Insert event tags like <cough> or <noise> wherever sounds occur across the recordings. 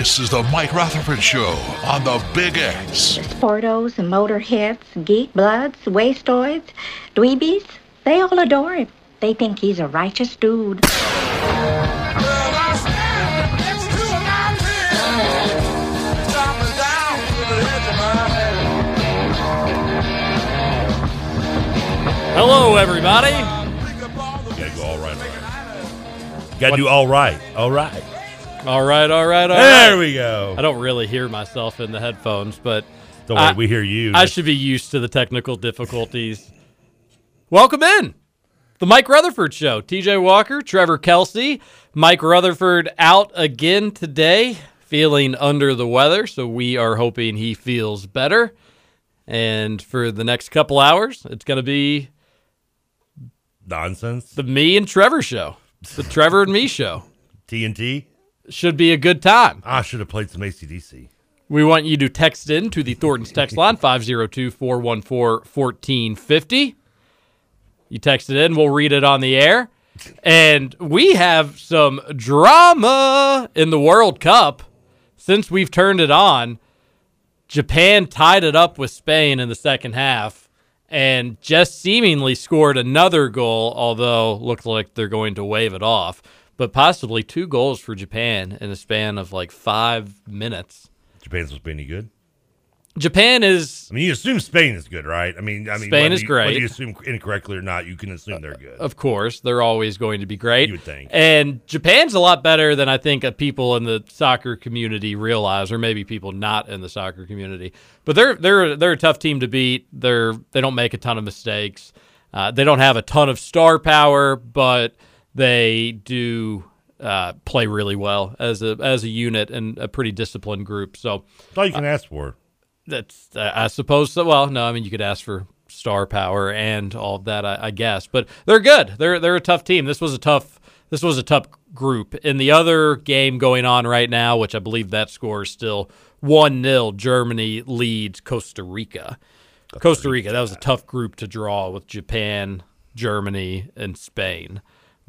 This is the Mike Rutherford Show on the Big X. Portos and motorheads, geek bloods, wastoids, dweebies, they all adore him. They think he's a righteous dude. Hello, everybody. gotta go all right, all right. Gotta do all right, all right. All right, all right, all there right. we go. I don't really hear myself in the headphones, but Don't worry, I- we hear you. I should be used to the technical difficulties. Welcome in. The Mike Rutherford Show. TJ Walker, Trevor Kelsey. Mike Rutherford out again today, feeling under the weather, so we are hoping he feels better. And for the next couple hours, it's going to be Nonsense. the me and Trevor show. The Trevor and me show. TNT. Should be a good time. I should have played some ACDC. We want you to text in to the Thornton's text line <laughs> 502 414 1450. You text it in, we'll read it on the air. And we have some drama in the World Cup since we've turned it on. Japan tied it up with Spain in the second half and just seemingly scored another goal, although looked like they're going to wave it off. But possibly two goals for Japan in a span of like five minutes. Japan's supposed to be any good. Japan is I mean, you assume Spain is good, right? I mean, I mean, Spain is you- great. Whether you assume incorrectly or not, you can assume they're good. Of course, they're always going to be great. You would think. And Japan's a lot better than I think people in the soccer community realize, or maybe people not in the soccer community. But they're they're they're a tough team to beat. They're they don't make a ton of mistakes. Uh, they don't have a ton of star power, but they do uh, play really well as a as a unit and a pretty disciplined group. So That's all you can ask for. that's uh, I suppose so. Well, no, I mean you could ask for star power and all of that, I, I guess. But they're good. They're they're a tough team. This was a tough this was a tough group. In the other game going on right now, which I believe that score is still one 0 Germany leads Costa Rica. Costa Rica. That was a tough group to draw with Japan, Germany, and Spain.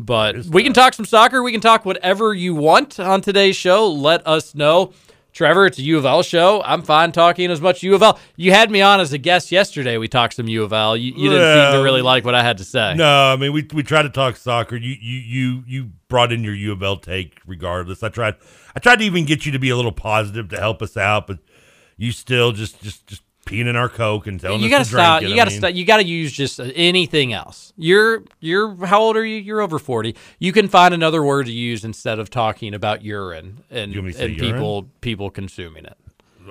But we can talk some soccer. We can talk whatever you want on today's show. Let us know. Trevor, it's a U of L show. I'm fine talking as much U of L. You had me on as a guest yesterday. We talked some U of L. You, you didn't seem to really like what I had to say. No, I mean we we tried to talk soccer. You you you you brought in your U of L take regardless. I tried I tried to even get you to be a little positive to help us out, but you still just just just peeing in our coke and telling you us gotta to drink stop. it. You I gotta mean, stop. You gotta use just anything else. You're you're how old are you? You're over forty. You can find another word to use instead of talking about urine and, You want me to say and people people consuming it.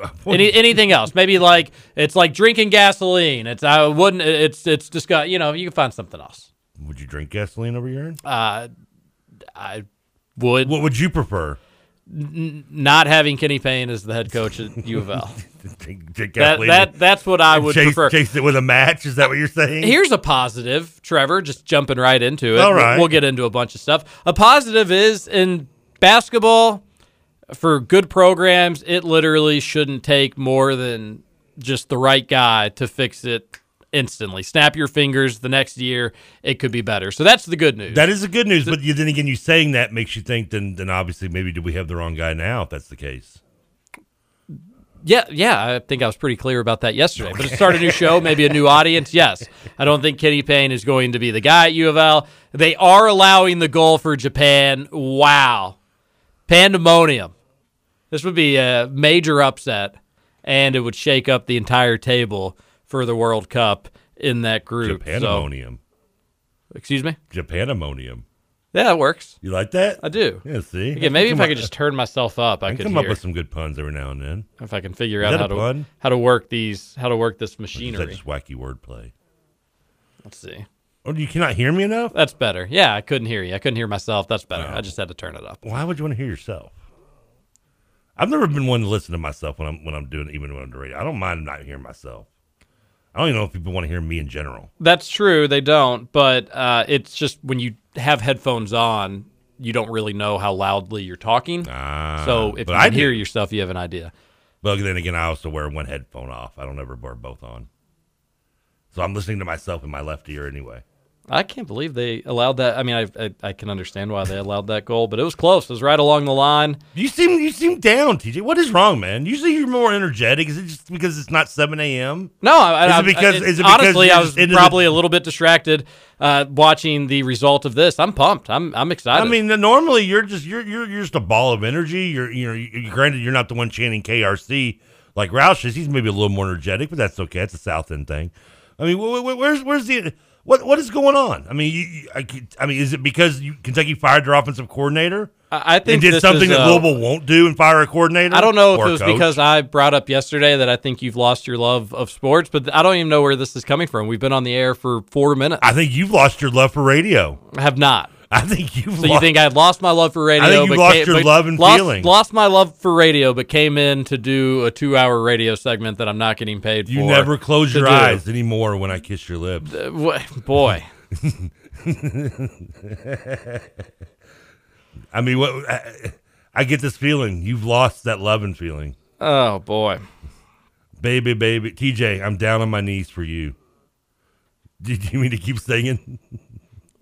<laughs> Any, anything else? Maybe like it's like drinking gasoline. It's I wouldn't. It's it's disgust. You know, you can find something else. Would you drink gasoline over urine? Uh, I would. What would you prefer? N- not having Kenny Payne as the head coach at U of L. <laughs> <laughs> Drink that, that that's what I would chase, prefer. Chase it with a match. Is that what you're saying? Here's a positive, Trevor, just jumping right into it. All right. We'll get into a bunch of stuff. A positive is in basketball, for good programs, it literally shouldn't take more than just the right guy to fix it instantly. Snap your fingers the next year, it could be better. So that's the good news. That is the good news, but you, then again, you saying that makes you think. Then, then obviously, maybe do we have the wrong guy now? If that's the case, Yeah, yeah, I think I was pretty clear about that yesterday. But to start a new show, maybe a new audience, yes. I don't think Kenny Payne is going to be the guy at U of L. They are allowing the goal for Japan. Wow. Pandemonium. This would be a major upset, and it would shake up the entire table for the World Cup in that group. So, excuse me. Japanimonium. Yeah, that works. You like that? I do. Yeah, see? Again, maybe if I could just turn myself up, I, I can could come hear. up with some good puns every now and then. if I can figure Is out how to pun? how to work these how to work this machinery. just wacky wordplay? Let's see. Oh, you cannot hear me enough? That's better. Yeah, I couldn't hear you. I couldn't hear myself. That's better. I just had to turn it up. Why would you want to hear yourself? I've never been one to listen to myself when I'm when I'm doing even when I'm doing radio. I don't mind not hearing myself. I don't even know if people want to hear me in general. That's true. They don't, but uh, it's just when you have headphones on, you don't really know how loudly you're talking. Ah, so if you I can hear yourself, you have an idea. But then again, I also wear one headphone off. I don't ever wear both on. So I'm listening to myself in my left ear anyway. I can't believe they allowed that. I mean, I, I I can understand why they allowed that goal, but it was close. It was right along the line. You seem you seem down, TJ. What is wrong, man? Usually you're more energetic. Is it just because it's not seven a.m.? No, I, is I, it because I- is it because honestly, I was into the- probably a little bit distracted uh, watching the result of this. I'm pumped. I'm I'm excited. I mean, normally you're just you're you're you're just a ball of energy. You're you know, you, granted you're not the one chanting KRC like Roush is. He's maybe a little more energetic, but that's okay. It's a South End thing. I mean, wh- wh- where's where's the what what is going on? I mean, you, I, I mean, is it because you, Kentucky fired their offensive coordinator? I, I think and did something that uh, Louisville won't do and fire a coordinator. I don't know if it was coach? because I brought up yesterday that I think you've lost your love of sports, but I don't even know where this is coming from. We've been on the air for four minutes. I think you've lost your love for radio. I have not. <laughs> I think you've. So you think I've lost my love for radio? I think you lost came- your love and lost, feeling. Lost my love for radio, but came in to do a two-hour radio segment that I'm not getting paid you for. You never close your do. eyes anymore when I kiss your lips? Uh, wh- boy. <laughs> I mean, what? I, I get this feeling you've lost that love and feeling. Oh boy, baby, baby, TJ, I'm down on my knees for you. <laughs> Do you mean to keep singing?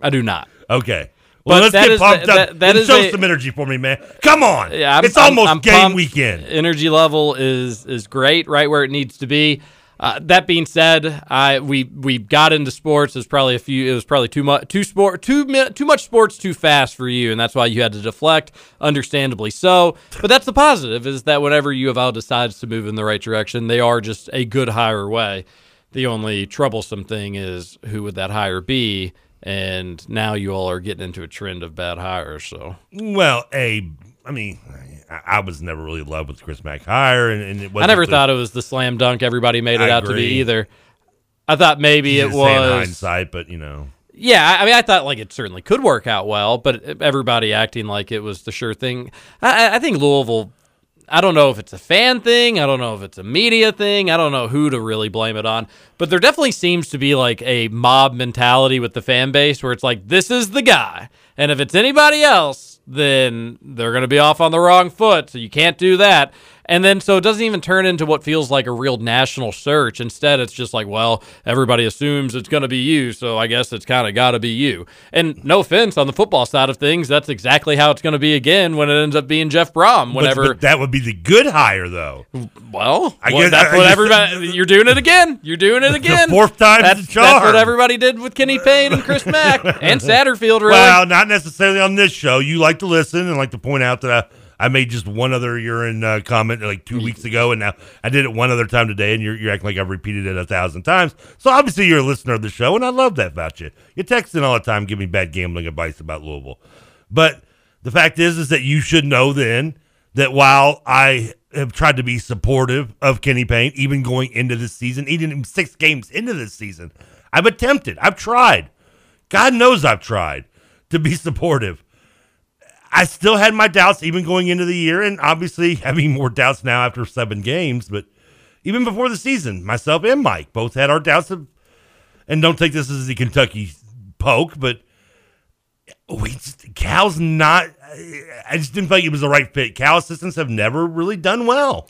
I do not. Okay. Well, let's get pumped the- up. that- that show a- some energy for me, man. Come on. Yeah, I'm, it's I'm- almost I'm game pumped. weekend. Energy level is is great, right where it needs to be. Uh, that being said, I we we got into sports. It was probably a few. It was probably too much too sport too too much sports too fast for you, and that's why you had to deflect. Understandably so, but that's the positive is that whenever U of L decides to move in the right direction, they are just a good hire way. The only troublesome thing is who would that hire be, and now you all are getting into a trend of bad hires. So Well, a, I mean, I, I was never really in love with Chris Mack hire, and, and it I never the- thought it was the slam dunk everybody made it I out to be either. I thought maybe You it just say in was. hindsight, but you know, Yeah, I mean, I thought like it certainly could work out well, but everybody acting like it was the sure thing. I- I think Louisville. I don't know if it's a fan thing. I don't know if it's a media thing. I don't know who to really blame it on. But there definitely seems to be like a mob mentality with the fan base where it's like, this is the guy. And if it's anybody else, then they're going to be off on the wrong foot. So you can't do that. And then so it doesn't even turn into what feels like a real national search. Instead, it's just like, well, everybody assumes it's going to be you. So I guess it's kind of got to be you. And no offense on the football side of things, that's exactly how it's going to be again when it ends up being Jeff Brohm. But- Whenever but that would be the good hire, though. well, I well, guess- that's I what guess- everybody. <laughs> You're doing it again. You're doing it again. fourth time's that's, That's what everybody did with Kenny Payne and Chris Mack and <laughs> Satterfield. Really. Well, not necessarily on this show. You like to listen and like to point out that I, I made just one other urine uh, comment like two weeks ago, and now I did it one other time today, and you're, you're acting like I've repeated it a thousand times. So obviously you're a listener of the show, and I love that about you. You're texting all the time, giving me bad gambling advice about Louisville, but the fact is, is that you should know then that while I have tried to be supportive of Kenny Payne, even going into this season, even six games into this season, I've attempted, I've tried. God knows I've tried to be <laughs> supportive. I still had my doubts even going into the year, and obviously <laughs> having more doubts now after seven games. But even before the season, myself and Mike both had our doubts of, and don't take this as the Kentucky poke, but we just, Cal's not. I just didn't think it was the right fit. Cal assistants have never really done well.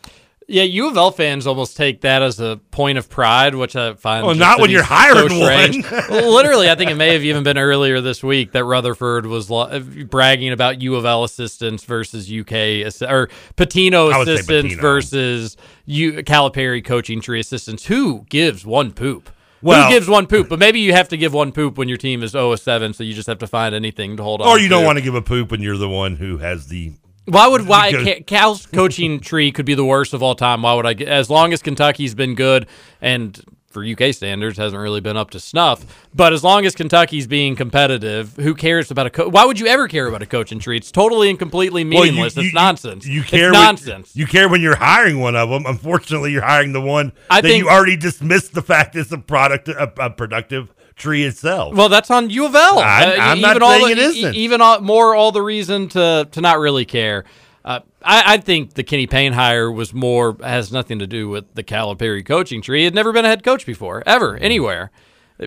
Yeah, U of L fans almost take that as a point of pride, which I find. Well, not when you're hiring strange. one. <laughs> Literally, I think it may have even been earlier this week that Rutherford was lo- uh, bragging about U of L assistants versus UK assi- or Pitino assistants Pitino. versus U- Calipari coaching tree assistants. Who gives one poop? Well- Who gives one poop? But maybe you have to give one poop when your team is 0 7, so you just have to find anything to hold on. Or you don't want to give a poop when you're the one who has the. Why would why Cal's coaching <laughs> tree could be the worst of all time? Why would I? As long as Kentucky's been good and for UK standards hasn't really been up to snuff. But as long as Kentucky's being competitive, who cares about a coach? Why would you ever care about a coaching tree? It's totally and completely Well, you- meaningless. you- it's nonsense. You, care It's when- nonsense. you care when you're hiring one of them. Unfortunately, you're hiring the one I that think- you already dismissed the fact is a product, a, a productive tree itself. Well, that's on U of L. I'm- Uh, I'm not even all saying the, it isn't. Even all, more, all the reason to to not really care. Uh, I, I think the Kenny Payne hire was more has nothing to do with the Calipari coaching tree. He had never been a head coach before, ever, anywhere.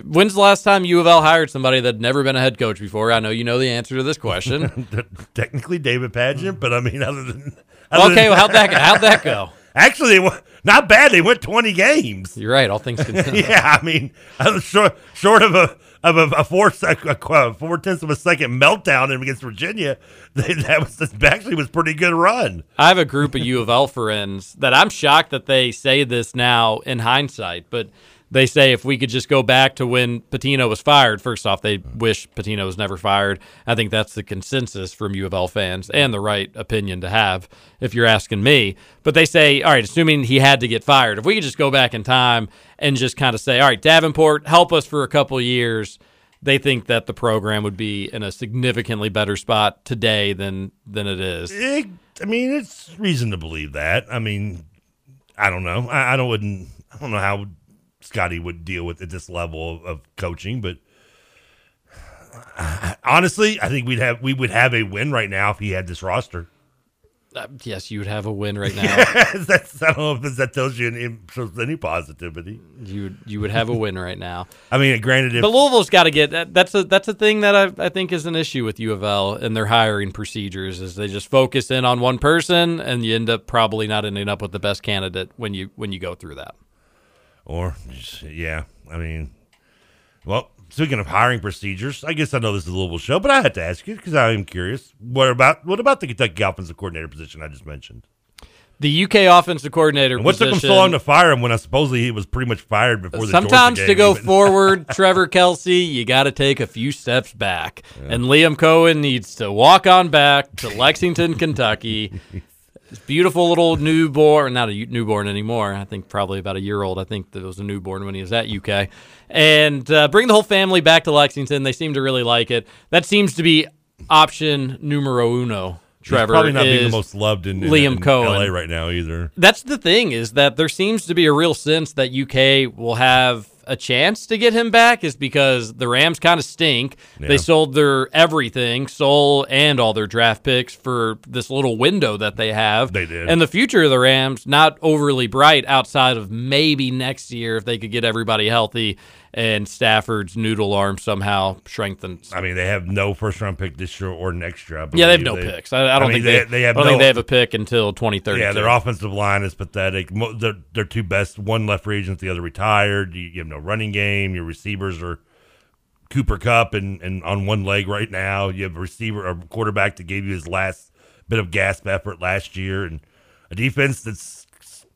When's the last time U of L hired somebody that had never been a head coach before? I know you know the answer to this question. <laughs> Technically, David Padgett, but I mean, other than other okay, than- well, how'd that how'd that go? <laughs> Actually, they not bad. They went 20 games. You're right. All things <laughs> considered. yeah, I mean, <laughs> short, short of a of a, a four sec, a four tenths of a second meltdown against Virginia, <laughs> they, that was that actually was pretty good run. I have a group of U of L friends that I'm shocked that they say this now in hindsight, but they say if we could just go back to when Pitino was fired, first off, they wish Pitino was never fired. I think that's the consensus from U of L fans and the right opinion to have, if you're asking me. But they say, all right, assuming he had to get fired, if we could just go back in time and just kind of say, all right, Davenport, help us for a couple years. They think that the program would be in a significantly better spot today than than it is. It, I mean, it's reason to believe that. I mean, I don't know. I, I don't wouldn't. I don't know how Scotty would deal with at this level of, of coaching, but uh, honestly, I think we'd have we would have a win right now if he had this roster. Uh, yes, you would have a win right <laughs> now. That's, I don't know if that tells you any, shows any positivity. You would you would have a win right now. I mean, granted, if but Louisville's got to get that, that's a that's a thing that I, I think is an issue with U of L and their hiring procedures is they just focus in on one person and you end up probably not ending up with the best candidate when you when you go through that. Or, yeah, I mean, well, speaking of hiring procedures, I guess I know this is a Louisville show, but I had to ask you because I am curious. What about what about the Kentucky offensive coordinator position I just mentioned? The UK offensive coordinator. And what took him so long to fire him when I supposedly he was pretty much fired before the Sometimes to go even? forward, <laughs> Trevor Kelsey, you got to take a few steps back. And Liam Coen needs to walk on back to <laughs> Lexington, Kentucky. This beautiful little newborn, not a newborn anymore. I think probably about a year old. I think that was a newborn when he was at UK. And uh, bring the whole family back to Lexington. They seem to really like it. That seems to be option numero uno. He's Trevor probably not being the most loved in, in Liam in Coen LA right now either. that's the thing is that there seems to be a real sense that UK will have a chance to get him back is because the Rams kind of stink. Yeah. They sold their everything, soul and all their draft picks for this little window that they have. They did. And the future of the Rams not overly bright outside of maybe next year if they could get everybody healthy and Stafford's noodle arm somehow strengthens. I mean, they have no first round pick this year or next year. I Yeah, they have no picks. I, I don't mean, think they, they have I don't no, think they have a pick until 2030. Yeah, their offensive line is pathetic. Their, their two best, one left free agent, the other retired. You, you have no running game. Your receivers are Cooper Kupp and, and on one leg right now. You have a receiver, a quarterback that gave you his last bit of gasp effort last year, and a defense that's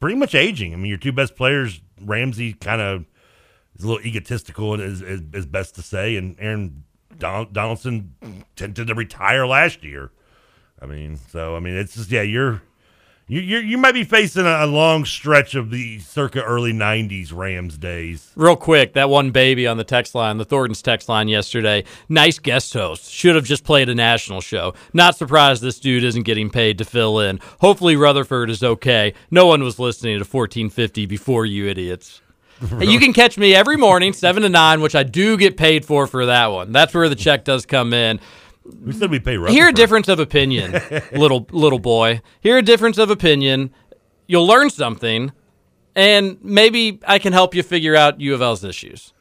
pretty much aging. I mean, your two best players, Ramsey, kind of is a little egotistical and is, is, is best to say, and Aaron Don- Donaldson tended to retire last year. I mean, so I mean, it's just yeah, you're you you you might be facing a, a long stretch of the circa early '90s Rams days. Real quick, that one baby on the text line, the Thornton's text line yesterday. Nice guest host. Should have just played a national show. Not surprised this dude isn't getting paid to fill in. Hopefully Rutherford is okay. No one was listening to 1450 before you idiots. <laughs> You can catch me every morning, 7 to 9, which I do get paid for for that one. That's where the check does come in. We said we pay Hear a difference of opinion, <laughs> little little boy. Hear a difference of opinion. You'll learn something, and maybe I can help you figure out U of L's issues.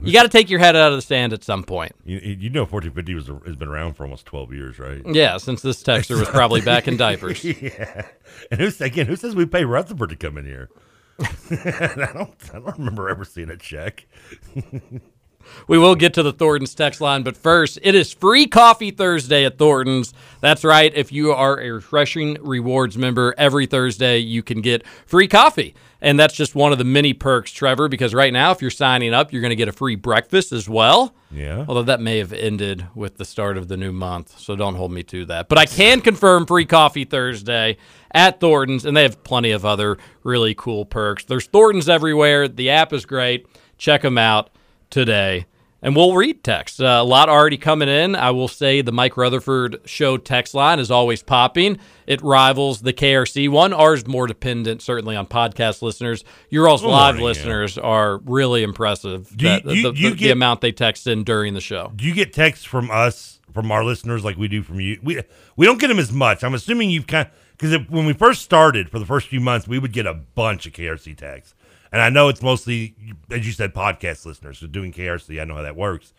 You got to take your head out of the sand at some point. You, you know, 1450 was has been around for almost 12 years, right? Yeah, since this texter was probably back in diapers. <laughs> yeah, and who's again? Who says we pay Rutherford to come in here? <laughs> I don't. I don't remember ever seeing a check. We will get to the Thornton's text line, but first, it is free coffee Thursday at Thornton's. That's right. If you are a refreshing rewards member, every Thursday you can get free coffee. And that's just one of the many perks, Trevor, because right now, if you're signing up, you're going to get a free breakfast as well. Yeah. Although that may have ended with the start of the new month, so don't hold me to that. But I can confirm free coffee Thursday at Thornton's, and they have plenty of other really cool perks. There's Thornton's everywhere. The app is great. Check them out today. And we'll read text. Uh, a lot already coming in. I will say the Mike Rutherford show text line is always popping. It rivals the KRC one. Ours more dependent, certainly, on podcast listeners. Your all's live yeah. listeners are really impressive. Do you- that- you- the, you the- the amount they text in during the show. Do you get texts from us, from our listeners, like we do from you? We we don't get them as much. I'm assuming you've kind because when we first started for the first few months, we would get a bunch of KRC texts, and I know it's mostly, as you said, podcast listeners. So doing KRC, I know how that works.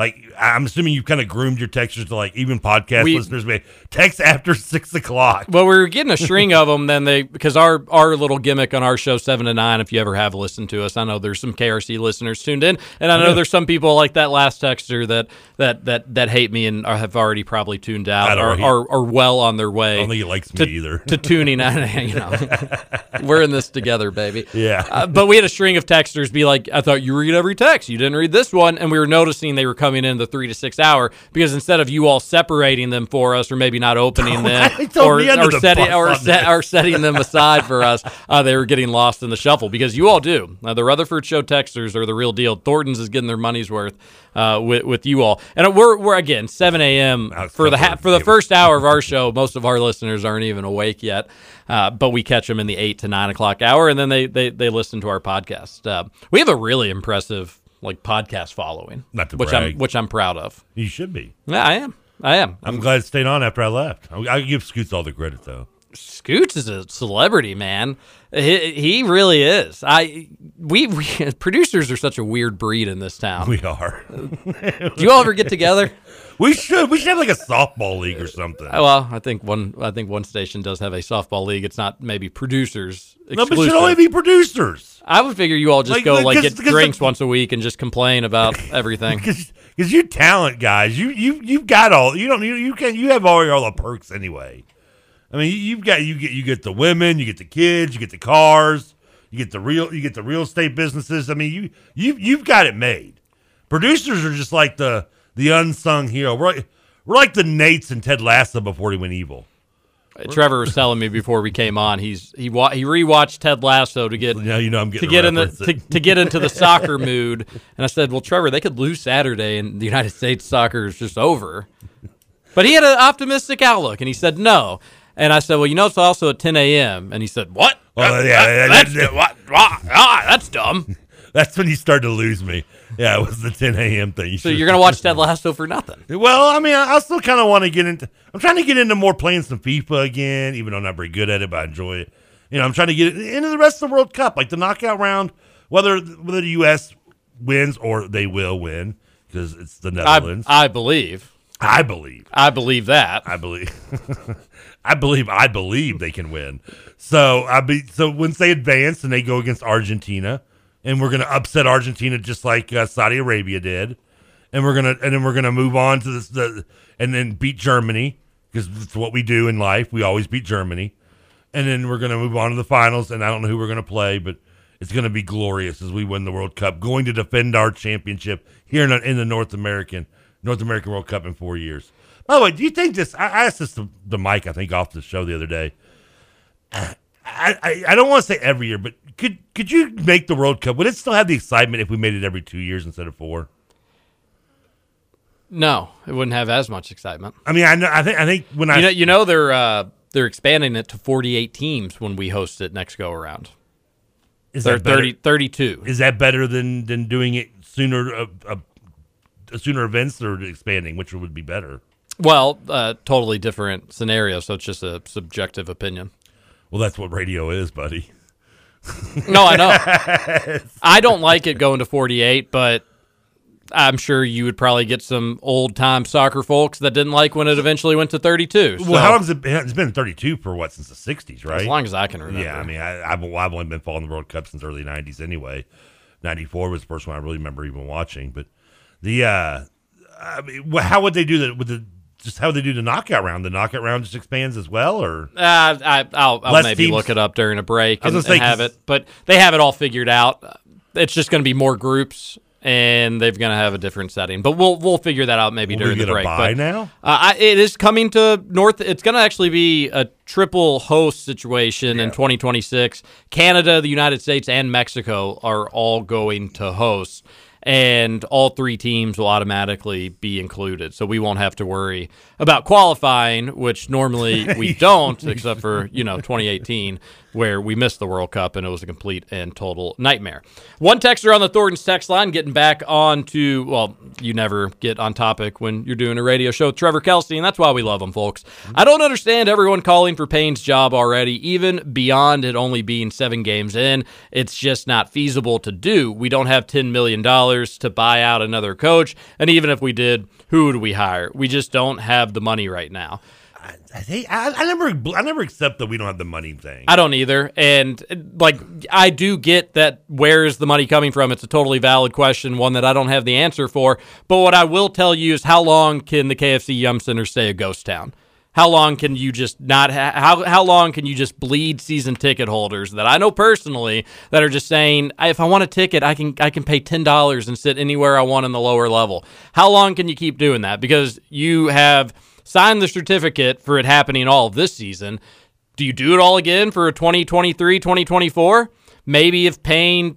Like I'm assuming you've kind of groomed your texters to like even podcast We- listeners may text after <laughs> six o'clock. Well, we were getting a string of them. Then they because our our little gimmick on our show seven to nine. If you ever have listened to us, I know there's some KRC listeners tuned in, and I know Yeah. there's some people like that last texter that that that that hate me and have already probably tuned out or know. are, are well on their way. I don't think he likes to, me either. to tuning in. <laughs> You know, <laughs> we're in this together, baby. Yeah. Uh, but we had a string of texters be like, "I thought you read every text. You didn't read this one," and we were noticing they were coming in the three to six hour because instead of you all separating them for us or maybe not opening <laughs> them or or, setting or, set, or setting them aside for us, uh, they were getting lost in the shuffle because you all do. Uh, the Rutherford Show texters are the real deal. Thornton's is getting their money's worth uh, with with you all, and we're we're again 7 a.m. for the ha- for the first hour of our <laughs> show. Most of our listeners aren't even awake yet, uh, but we catch them in the eight to nine o'clock hour, and then they they they listen to our podcast. Uh, we have a really impressive like podcast following, Not to which brag. I'm which I'm proud of. You should be. Yeah, I am. I am. I'm glad it stayed on after I left. I, I give Scoots all the credit though. Scoots is a celebrity, man. He, he really is. I we, we <laughs> producers are such a weird breed in this town. We are. <laughs> Do you all ever get together? <laughs> We should. We should have like a softball league or something. Oh, Well, I think one I think one station does have a softball league. It's not maybe producers. No, but it should only be producers. I would figure you all just Like- go like, get 'cause the- drinks once a week and just complain about <laughs> everything. Because you talent guys, you you you've got all you don't you, you can you have all all the perks anyway. I mean, you- you've got you get you get the women, you get the kids, you get the cars, you get the real you get the real estate businesses. I mean, you you you've got it made. Producers are just like the the unsung hero. We're like, we're like the Nates and Ted Lasso before he went evil. Trevor was telling me before we came on, he's he wa- he rewatched Ted Lasso to get Now you know I'm to get in the to, to get into the soccer mood. And I said, "Well, Trevor, they could lose Saturday, and the United States soccer is just over." But he had an optimistic outlook, and he said no. And I said, "Well, you know, it's also at 10 a.m." And he said, "What? Well, That- yeah, that- that- that's that- what? Ah, that's dumb." That's when you started to lose me. Yeah, it was the 10 a.m. thing. You so you're gonna watch Ted Lasso for nothing? Well, I mean, I I still kind of want to get into. I'm trying to get into more playing some FIFA again, even though I'm not very good at it, but I enjoy it. You know, I'm trying to get into the rest of the World Cup, like the knockout round, whether whether the U.S. wins or they will win because it's the Netherlands. I, I believe. I believe. I believe that. I believe. <laughs> I believe. I believe they can win. So I be so once they advance and they go against Argentina, and we're gonna upset Argentina just like uh, Saudi Arabia did, and we're gonna and then we're gonna move on to this the and then beat Germany because it's what we do in life. We always beat Germany, and then we're gonna move on to the finals. And I don't know who we're gonna play, but it's gonna be glorious as we win the World Cup, going to defend our championship here in, the- in the North American North American World Cup in four years. By the way, do you think this? I asked this to the Mike, I think, off the show the other day. I, I, I don't want to say every year, but could could you make the World Cup? Would it still have the excitement if we made it every two years instead of four? No, it wouldn't have as much excitement. I mean, I know, I think I think when I you know, you know they're uh, they're expanding it to 48 teams when we host it next go around. Is they're that better? 30, 32. Is that better than than doing it sooner? Uh, uh, sooner events or expanding, which would be better? Well, uh, totally different scenario, so it's just a subjective opinion. Well, that's what radio is, buddy. <laughs> No, I know. I don't like it going to 48, but I'm sure you would probably get some old time soccer folks that didn't like when it eventually went to 32. So Well, how long has it been? It's been 32 for what since the 60s, right? As long as I can remember. Yeah, I mean, I, I've, I've only been following the World Cup since early 90s anyway. 94 was the first one I really remember even watching. But the, uh, I mean, how would they do that with the just how they do the knockout round. The knockout round just expands as well, or Uh, I, I'll, I'll maybe teams- look it up during a break and, say, and have it, but they have it all figured out. It's just going to be more groups, and they're going to have a different setting. But we'll we'll figure that out maybe during the break. bye but, now? Uh, I, it is coming to North. It's going to actually be a triple host situation in 2026. Canada, the United States, and Mexico are all going to host. And all three teams will automatically be included. So we won't have to worry about qualifying, which normally we <laughs> don't, except for, you know, 2018, where we missed the World Cup and it was a complete and total nightmare. One texter on the Thornton's text line getting back on to, well, you never get on topic when you're doing a radio show with Trevor Kelsey, and that's why we love him, folks. Mm-hmm. I don't understand everyone calling for Payne's job already, even beyond it only being seven games in. It's just not feasible to do. We don't have $10 million to buy out another coach, and even if we did, who would we hire? We just don't have the money right now. I, think- I, I never I never accept that we don't have the money thing. I don't either. And like I do get that where is the money coming from? It's a totally valid question, one that I don't have the answer for. But what I will tell you is how long can the KFC Yum Center stay a ghost town? How long can you just not ha- how how long can you just bleed season ticket holders that I know personally that are just saying if I want a ticket I can I can pay ten dollars and sit anywhere I want in the lower level. How long can you keep doing that? Because you have signed the certificate for it happening all of this season. Do you do it all again for 2023, 2024? Maybe if Payne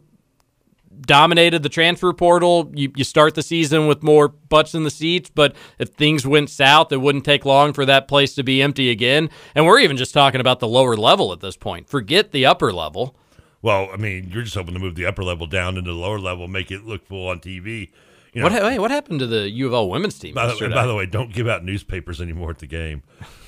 dominated the transfer portal, you, you start the season with more butts in the seats. But if things went south, it wouldn't take long for that place to be empty again. And we're even just talking about the lower level at this point. Forget the upper level. Well, I mean, you're just hoping to move the upper level down into the lower level, make it look full on TV. You know, what, ha- wait, what happened to the U of L women's team by, the, by the way, don't give out newspapers anymore at the game. <laughs>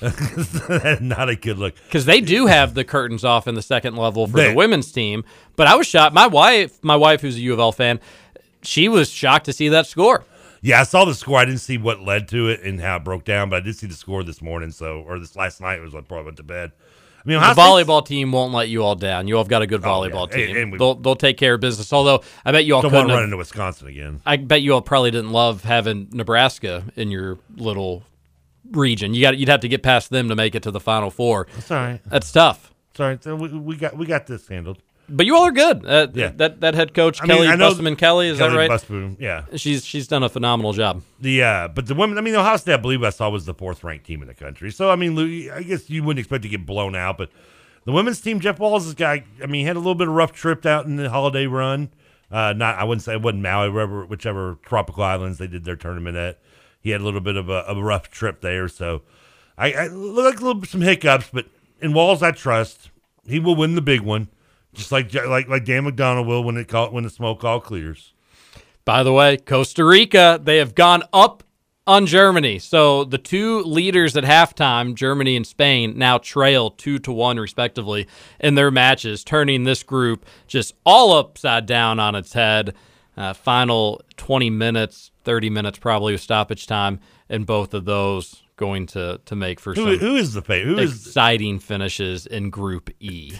Not a good look. because they do have the curtains off in the second level for They- the women's team. But I was shocked. My wife, my wife, who's a U of L fan, she was shocked to see that score. Yeah, I saw the score. I didn't see what led to it and how it broke down, but I did see the score this morning. So, or this last night was like probably went to bed. I mean, the volleyball team won't let you all down. You all have got a good Oh, yeah. volleyball And- team. and we- they'll they'll take care of business. Although I bet you all don't couldn't want to run into Wisconsin again. I bet you all probably didn't love having Nebraska in your little region. You got you'd have to get past them to make it to the Final Four. That's all right. That's tough. Sorry, so we, we got we got this handled. But you all are good. Uh, Yeah. That that head coach I mean, Kelly Busman Kelly is Kelly that right? Busboom, yeah. She's she's done a phenomenal job. The uh, but the women, I mean, Ohio State, I believe I saw was the fourth ranked team in the country. So I mean, Lou, I guess you wouldn't expect to get blown out, but the women's team, Jeff Walz, this guy, I mean, he had a little bit of rough trip out in the holiday run. Uh, not I wouldn't say it wasn't Maui, wherever whichever tropical islands they did their tournament at. He had a little bit of a, of a rough trip there, so I, I look like a little some hiccups, but in Walz I trust. He will win the big one, just like like like Dan McDonnell will when it call, when the smoke all clears. By the way, Costa Rica, they have gone up on Germany. So the two leaders at halftime, Germany and Spain, now trail two to one respectively in their matches, turning this group just all upside down on its head. Uh, final 20 minutes, 30 minutes probably with stoppage time, in both of those going to, to make for Who- some who is the who is- exciting finishes in Group E.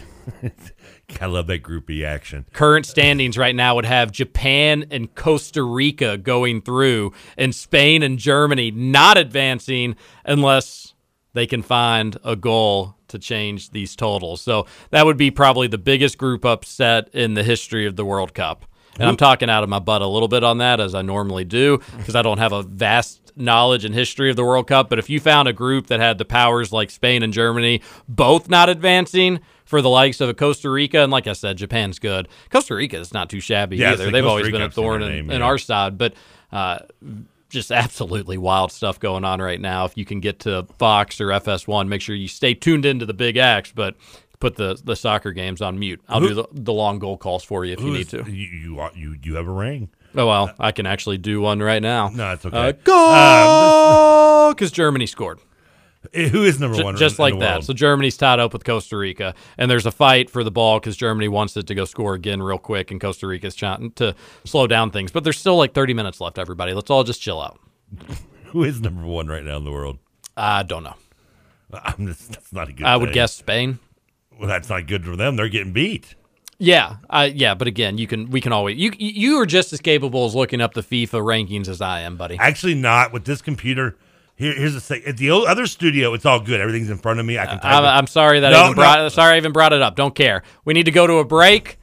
<laughs> I love that Group E action. current standings right now would have Japan and Costa Rica going through, and Spain and Germany not advancing unless they can find a goal to change these totals. So that would be probably the biggest group upset in the history of the World Cup. And I'm talking out of my butt a little bit on that, as I normally do, because I don't have a vast knowledge and history of the World Cup. But if you found a group that had the powers like Spain and Germany both not advancing for the likes of a Costa Rica, and like I said, Japan's good. Costa Rica is not too shabby Yeah, either. They've Costa always Rica, been a thorn in, name, in yeah. our side, but uh, just <laughs> absolutely wild stuff going on right now. If you can get to Fox or FS1, make sure you stay tuned into the big acts, but put the, the soccer games on mute. I'll Who- do the, the long goal calls for you if you need is- to. You you you have a ring. Oh well, I can actually do one right now. No, it's okay. Uh, Um, go <laughs> because Germany scored. Eh, Who is number one Just like that. world? So Germany's tied up with Costa Rica, and there's a fight for the ball because Germany wants it to go score again real quick, and Costa Rica's trying to slow down things. But there's still like 30 minutes left. Everybody, let's all just chill out. <laughs> Who is number one right now in the world? I don't know. <laughs> I'm just, that's not a good. I would guess Spain. Well, that's not good for them. They're getting beat. Yeah, I, yeah, but again, you can we can always you you are just as capable as looking up the FIFA rankings as I am, buddy. Actually, not with this computer. Here, here's the thing. At the other studio, it's all good. Everything's in front of me. I can. Uh, type I'm. I'm sorry that I No, brought sorry I even brought it up. Don't care. We need to go to a break.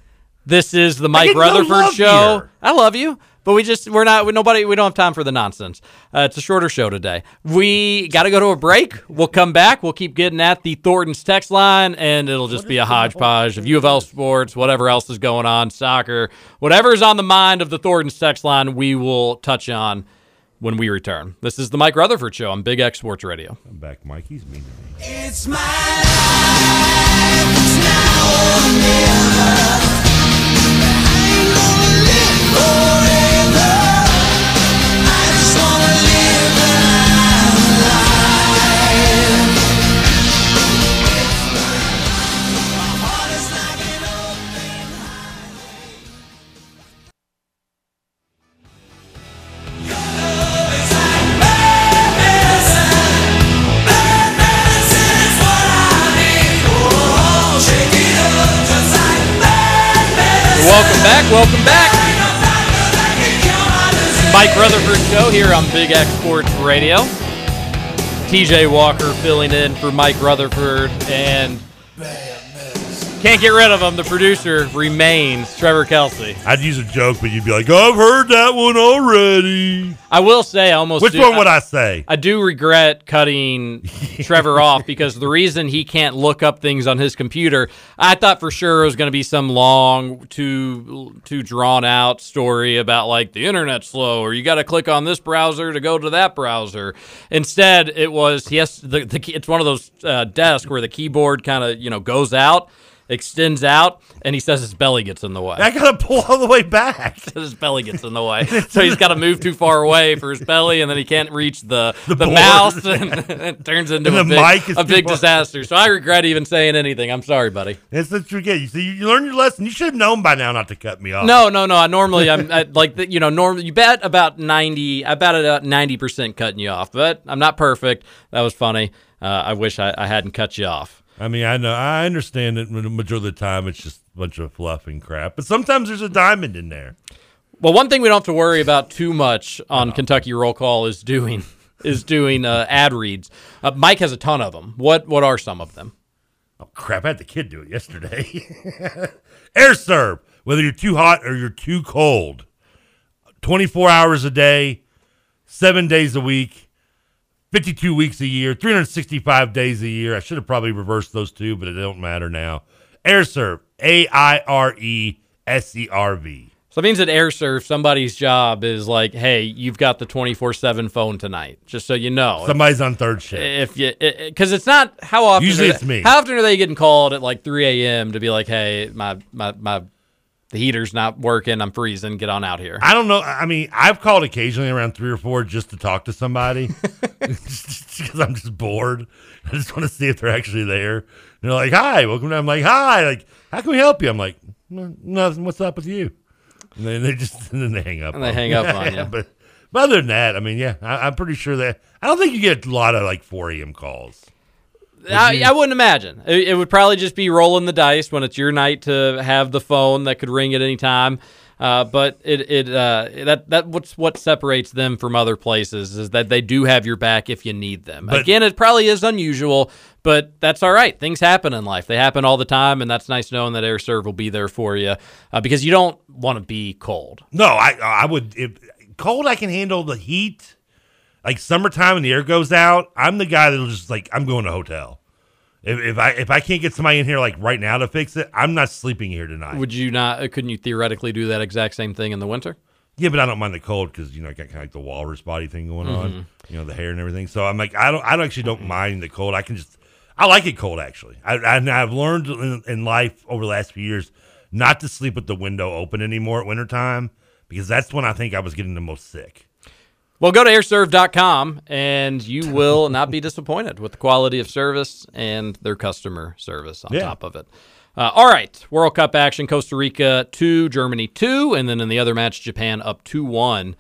This is the Mike get no Rutherford show. here. I love you, but we just we're not we, nobody. We don't have time for the nonsense. Uh, it's a shorter show today. We got to go to a break. We'll come back. We'll keep getting at the Thornton's text line, and it'll just be a hodgepodge of U of L sports, whatever else is going on, soccer, whatever is on the mind of the Thornton's text line. We will touch on when we return. This is the Mike Rutherford show on Big X Sports Radio. I'm back, Mike. He's mean to me. It's my life. Welcome back. Welcome back. Mike Rutherford Show here on Big X Sports Radio. TJ Walker filling in for Mike Rutherford and can't get rid of him. The producer remains Trevor Kelsey. I'd use a joke, but you'd be like, "I've heard that one already." I will say, I almost. Which do- one would I say? I do regret cutting <laughs> Trevor off because the reason he can't look up things on his computer, I thought for sure it was going to be some long, too too drawn out story about like the internet's slow or you got to click on this browser to go to that browser. Instead, it was he has the, the it's one of those uh, desks where the keyboard kind of you know goes out. Extends out, and he says his belly gets in the way. I gotta pull all the way back. <laughs> his belly gets in the way, <laughs> so he's got to move too far away for his belly, and then he can't reach the the, board. mouse, <laughs> and it turns into And a big, a big disaster. So I regret even saying anything. I'm sorry, buddy. That's what you get. You see, you learn your lesson. You should have known by now not to cut me off. No, no, no. I normally I'm I, like the- you know normally you bet about ninety. I bet about ninety percent cutting you off, but I'm not perfect. That was funny. Uh, I wish I, I hadn't cut you off. I mean, I know, I understand that the majority of the time it's just a bunch of fluff and crap, but sometimes there's a diamond in there. Well, one thing we don't have to worry about too much on Kentucky Roll Call is doing <laughs> is doing uh, ad reads. Uh, Mike has a ton of them. What what are some of them? Oh crap! I had the kid do it yesterday. <laughs> Aire Serv. Whether you're too hot or you're too cold, 24 hours a day, seven days a week, 52 weeks a year, 365 days a year. I should have probably reversed those two, but it don't matter now. Aire Serv. A I R E S E R V. So that means at Aire Serv, somebody's job is like, hey, you've got the 24 7 phone tonight, just so you know. Somebody's on third shift. If you, because it's not how often. Usually are it's they- me. How often are they getting called at like 3 a.m. to be like, hey, my my my, the heater's not working, I'm freezing, get on out here. I don't know. I mean, I've called occasionally around three or four just to talk to somebody <laughs> <laughs> because I'm just bored. I just want to see if they're actually there. And they're like, "Hi, welcome." To, I'm like, "Hi, like, how can we help you?" I'm like, "Nothing. What's up with you?" And then they just <laughs> and then they hang up. And they hang me. up on you. but, but other than that, I mean, yeah, I, I'm pretty sure that I don't think you get a lot of like 4 a.m. calls. I, I wouldn't imagine. It, it would probably just be rolling the dice when it's your night to have the phone that could ring at any time. Uh, but it it uh, that that what's what separates them from other places is that they do have your back if you need them. But- Again, it probably is unusual, but that's all right. Things happen in life; they happen all the time, and that's nice knowing that Aire Serv will be there for you uh, because you don't want to be cold. No, I I would if cold I can handle the heat. Like summertime and the air goes out, I'm the guy that'll just like I'm going to a hotel. If, if I if I can't get somebody in here like right now to fix it, I'm not sleeping here tonight. Would you not? uh, Couldn't you theoretically do that exact same thing in the winter? Yeah, but I don't mind the cold because you know I got kind of like the walrus body thing going Mhm. on. You know the hair and everything. So I'm like I don't I don't actually don't mind the cold. I can just I like it cold actually. I, I I've learned in, in life over the last few years not to sleep with the window open anymore at wintertime because that's when I think I was getting the most sick. Well, go to aireserv.com and you will not be disappointed with the quality of service and their customer service on Yeah. top of it. Uh, all right, World Cup action Costa Rica 2, Germany 2, and then in the other match, Japan up 2 1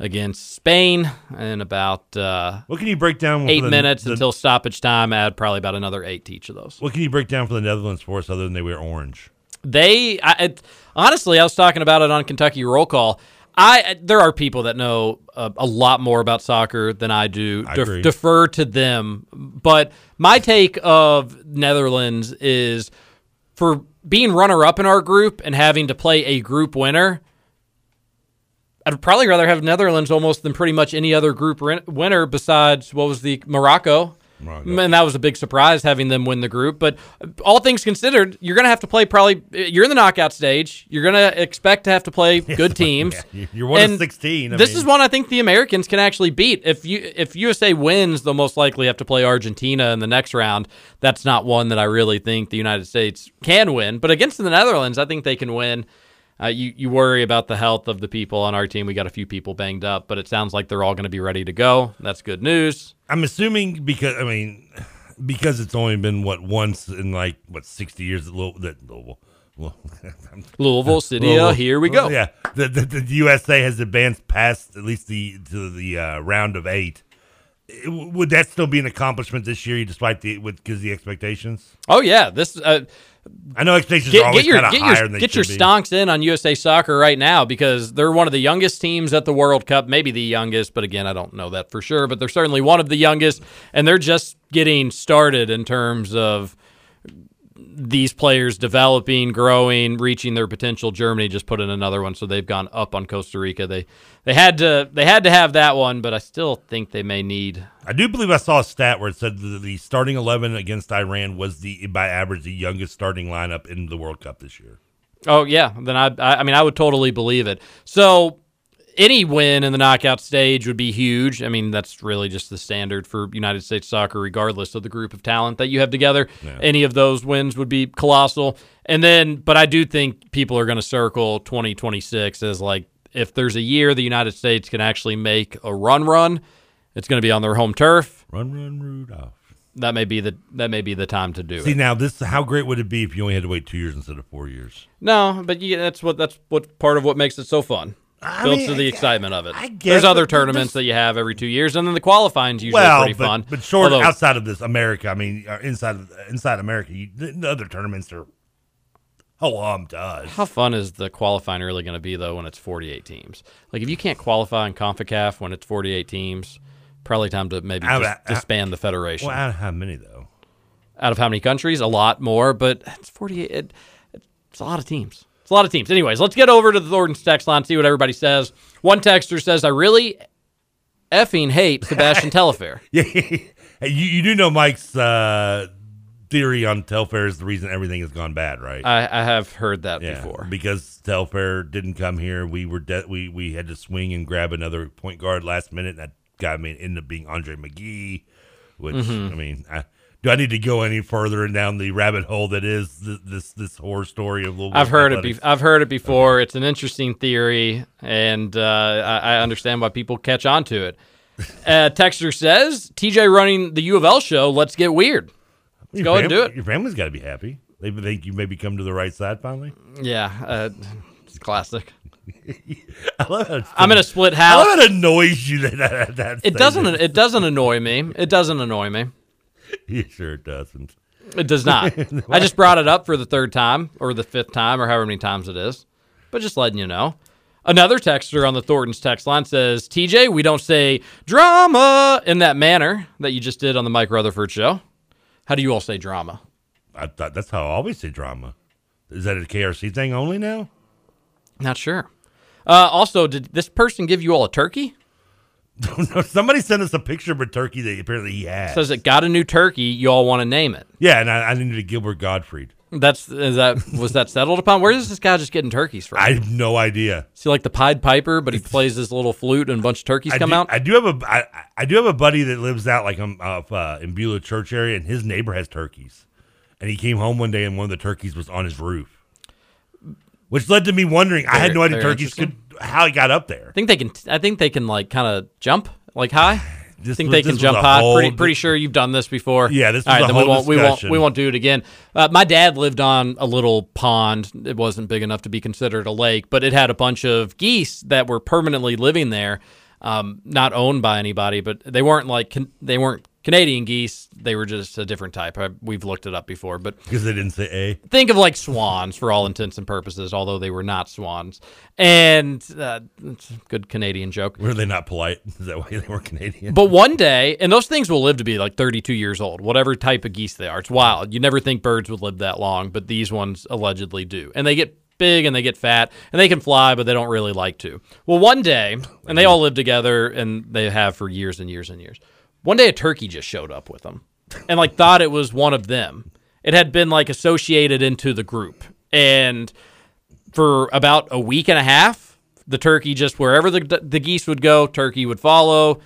against Spain in about uh, What can you break down eight the- minutes the- until stoppage time. Add probably about another eight to each of those. What can you break down for the Netherlands for us other than they wear orange? They, I, it, honestly, I was talking about it on Kentucky Roll Call. I there are people that know a, a lot more about soccer than I do. I agree. defer to them. But my take of Netherlands is for being runner up in our group and having to play a group winner. I'd probably rather have Netherlands almost than pretty much any other group win- winner besides what was the Morocco. Morocco. And that was a big surprise having them win the group. But uh, all things considered, you're going to have to play probably. Uh, you're in the knockout stage. You're going to expect to have to play <laughs> good teams. Yeah, you're one of 16. I this mean- is one I think the Americans can actually beat. If you if USA wins, they'll most likely have to play Argentina in the next round. That's not one that I really think the United States can win. But against the Netherlands, I think they can win. Uh, you you worry about the health of the people on our team. We got a few people banged up, but it sounds like they're all going to be ready to go. That's good news. I'm assuming because I mean because it's only been what once in like what 60 years that Louisville, that Louisville, <laughs> Louisville City, uh, Louisville. here we go. Yeah, the, the, the USA has advanced past at least the to the uh, round of eight. It- Would that still be an accomplishment this year, despite the with because the expectations? Oh yeah, this. Uh, I know expectations get, are always your kind of higher than they get your should be. stonks in on USA Soccer right now because they're one of the youngest teams at the World Cup, maybe the youngest, but again, I don't know that for sure. But they're certainly one of the youngest, and they're just getting started in terms of these players developing, growing, reaching their potential. Germany just put in another one, so they've gone up on Costa Rica. They they had to they had to have that one, but I still think they may need. I do believe I saw a stat where it said the, the starting eleven against Iran was the by average the youngest starting lineup in the World Cup this year. Oh yeah, then I, I I mean I would totally believe it. So any win in the knockout stage would be huge. I mean that's really just the standard for United States soccer, regardless of the group of talent that you have together. Any of those wins would be colossal. And then, but I do think people are going to circle 2026 as like if there's a year the United States can actually make a run run, it's going to be on their home turf. Run, run, Rudolph. That may be the that may be the time to do See it. See now, this how great would it be if you only had to wait two years instead of four years? No, but you, that's what that's what part of what makes it so fun. I Builds mean, to the I- excitement of it. I guess, There's other tournaments that you have every two years, and then the qualifying's usually well, pretty but, fun. but short Although- outside of this America, I mean, uh, inside of, inside America, you, the, the other tournaments are oh um to us. How fun is the qualifying really going to be though when it's 48 teams? Like if you can't qualify in Concacaf when it's 48 teams, probably time to maybe How just about- disband the federation. Well, out of how many though? Out of how many countries? A lot more, but it's 48. It, it's a lot of teams. It's a lot of teams. Anyways, let's get over to the Thornton's text line, see what everybody says. One texter says, "I really effing hate Sebastian <laughs> Telfair." Yeah, hey, you you do know Mike's uh, theory on Telfair is the reason everything has gone bad, right? I, I have heard that yeah, before. because Telfair didn't come here. We were de- we we had to swing and grab another point guard last minute. And that guy I mean, ended up being Andre McGee, which Mhm. I mean, I, do I need to go any further and down the rabbit hole that is this this, this horror story of Louisville? I've heard it. Be- I've heard it before. It's an interesting theory, and uh, I, I understand why people catch on to it. <laughs> Uh, Texter says, "TJ running the U of L show. Let's get weird. Let's Your go ahead and do it." Your family's got to be happy. They think you maybe come to the right side finally. Yeah, uh, it's classic. <laughs> I love how it's- I'm in a split I house. love how it annoys you that that, that It doesn't. It doesn't annoy me. It doesn't annoy me. <laughs> You sure it doesn't. It does not. <laughs> I just brought it up for the third time or the fifth time or however many times it is. But just letting you know. Another texter on the Thornton's text line says, TJ, we don't say drama in that manner that you just did on the Mike Rutherford show. How do you all say drama? I thought that's how I always say drama. Is that a KRC thing only now? Not sure. Uh, also, did this person give you all a turkey? <laughs> somebody sent us a picture of a turkey that apparently he has. Says it got a new turkey. You all want to name it. yeah, and I, I needed a Gilbert Gottfried. That's is that was that settled upon? Where is this guy just getting turkeys from? I have no idea. Is he like the Pied Piper, but he plays his little flute and a bunch of turkeys I come do, out? I do have a I, I do have a buddy that lives out like um, up uh, in Beulah Church area, and his neighbor has turkeys. And he came home one day, and one of the turkeys was on his roof, which led to me wondering. I had no idea turkeys could. How he got up there. I think they can. I think they can like kind of jump like high. <sighs> I think was- they can jump high. whole Pretty pretty sure you've done this before. Yeah, this All was right, then we won't we won't we won't do it again. Uh, my dad lived on a little pond. It wasn't big enough to be considered a lake, but it had a bunch of geese that were permanently living there. Um, not owned by anybody, but they weren't like con- they weren't Canadian geese, they were just a different type. I, we've looked it up before, but because they didn't say A. think of like swans for all intents and purposes, although they were not swans. And uh, it's a good Canadian joke. Were they not polite? Is that why they were Canadian? But one day, and those things will live to be like 32 years old, whatever type of geese they are. It's wild. You never think birds would live that long, but these ones allegedly do. And they get big and they get fat and they can fly, but they don't really like to. Well, one day, and they all live together and they have for years and years and years. One day, a turkey just showed up with them and like thought it was one of them. It had been like associated into the group. And for about a week and a half, the turkey just wherever the, the geese would go, turkey would follow.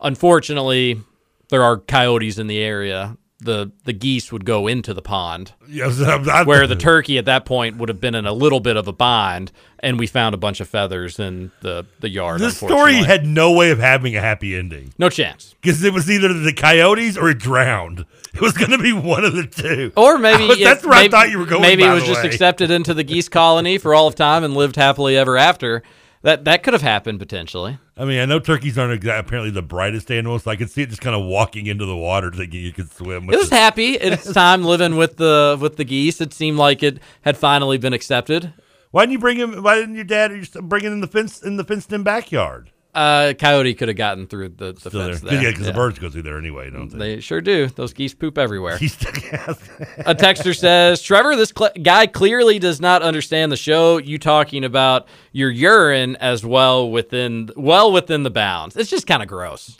Unfortunately, there are coyotes in the area. The the geese would go into the pond, Yes, <laughs> where the turkey at that point would have been in a little bit of a bind, and we found a bunch of feathers in the the yard. This story had no way of having a happy ending no chance. because it was either the coyotes or it drowned. It was going to be one of the two. Or maybe was- <laughs> that's where maybe- I thought you were going. Maybe it was just way. accepted into the geese colony for all of time and lived happily ever after. That that could have happened potentially. I mean, I know turkeys aren't exa- apparently the brightest animals, so I could see it just kind of walking into the water thinking you could swim. It was happy. It's <laughs> time living with the with the geese. It seemed like it had finally been accepted. Why didn't you bring him? Why didn't your dad just bring it in the fence in the fenced-in backyard? Uh, coyote could have gotten through the, the Still fence there. there. Yeah, because the birds go through there anyway, don't they? They sure do. Those geese poop everywhere. A texter says, Trevor, this cl- guy clearly does not understand the show. You talking about your urine as well within well within the bounds. It's just kind of gross.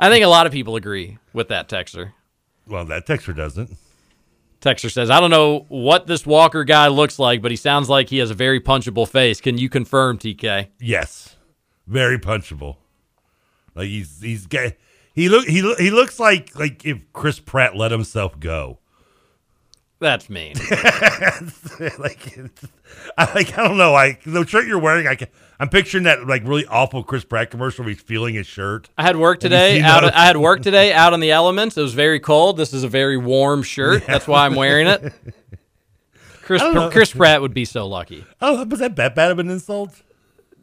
I think a lot of people agree with that texter. well, that texter doesn't. Texter says, I don't know what this Walker guy looks like, but he sounds like he has a very punchable face. Can you confirm, TK? Yes, very punchable. Like he's he's ga- he look he he looks like like if Chris Pratt let himself go. That's mean. <laughs> like, I like I don't know. Like the shirt you're wearing, I can, I'm picturing that like really awful Chris Pratt commercial where he's feeling his shirt. I had work today. Out. those? I had work today out in the elements. It was very cold. This is a very warm shirt. That's why I'm wearing it. <laughs> Chris I don't know. Chris Pratt would be so lucky. Oh, was that that bad of an insult?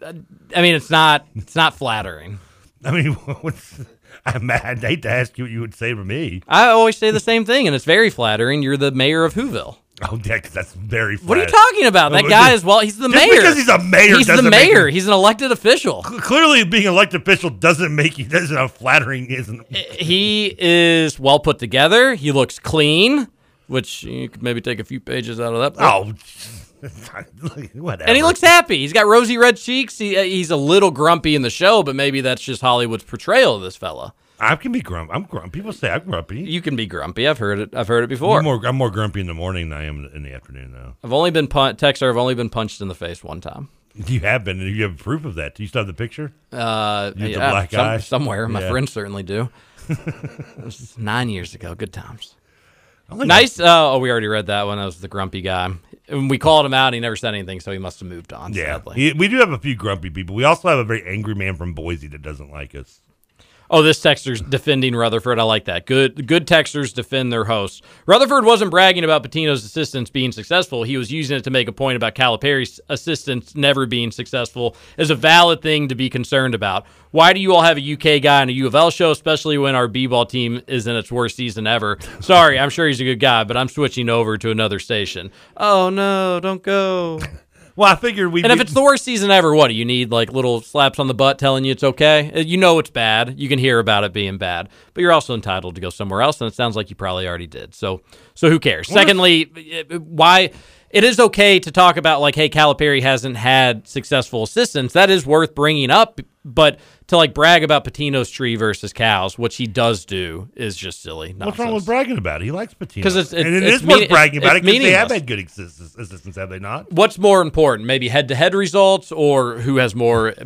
I mean, it's not. It's not flattering. I mean, <laughs> what's, I'm mad. I'd hate to ask you what you would say to me. I always say the same thing, and it's very flattering. You're the mayor of Whoville. Oh, yeah, 'cause that's very. What are you talking about? Oh, that Oh, <laughs> guy is well. He's the just mayor. because he's a mayor He's the mayor. him- He's an elected official. Clearly, being an elected official doesn't make you doesn't have flattering. Isn't He is well put together. He looks clean, which you could maybe take a few pages out of that. book. oh, <laughs> whatever. And he looks happy. He's got rosy red cheeks. He, uh, he's a little grumpy in the show, but maybe that's just Hollywood's portrayal of this fella. I can be grumpy. I'm grumpy. People say I'm grumpy. You can be grumpy. I've heard it. I've heard it before. I'm more, I'm more grumpy in the morning than I am in the afternoon, though. I've only been pun- texter. I've only been punched in the face one time. You have been. You have proof of that. Do you still have the picture? Uh, You yeah, black some- eye? somewhere. My Yeah. friends certainly do. <laughs> nine years ago. Good times. Nice. Uh, oh, we already read that one. That was the grumpy guy. And we called him out. And he never said anything, so he must have moved on. Yeah, sadly. We do have a few grumpy people. We also have a very angry man from Boise that doesn't like us. Oh, this texter's defending Rutherford. I like that. Good good texters defend their hosts. Rutherford wasn't bragging about Pitino's assistants being successful. He was using it to make a point about Calipari's assistants never being successful is a valid thing to be concerned about. Why do you all have a UK guy on a U of L show, especially when our B-ball team is in its worst season ever? <laughs> Sorry, I'm sure he's a good guy, but I'm switching over to another station. Oh no, don't go. <laughs> Well, I figured we. And if it's the worst season ever, what do you need? Like little slaps on the butt telling you it's okay? Uh, You know it's bad. You can hear about it being bad, but you're also entitled to go somewhere else, and it sounds like you probably already did. So, so who cares? Well, Secondly, uh, why? It is okay to talk about like, hey, Calipari hasn't had successful assistants. That is worth bringing up, but to like brag about Pitino's tree versus cows, which he does do, is just silly. What's wrong with bragging about it? He likes Patino. 'Cause it's- it- and it it's is worth bragging it's- about it's it because they have had good assistants, assistants, have they not? What's more important, maybe head-to-head results, or who has more uh,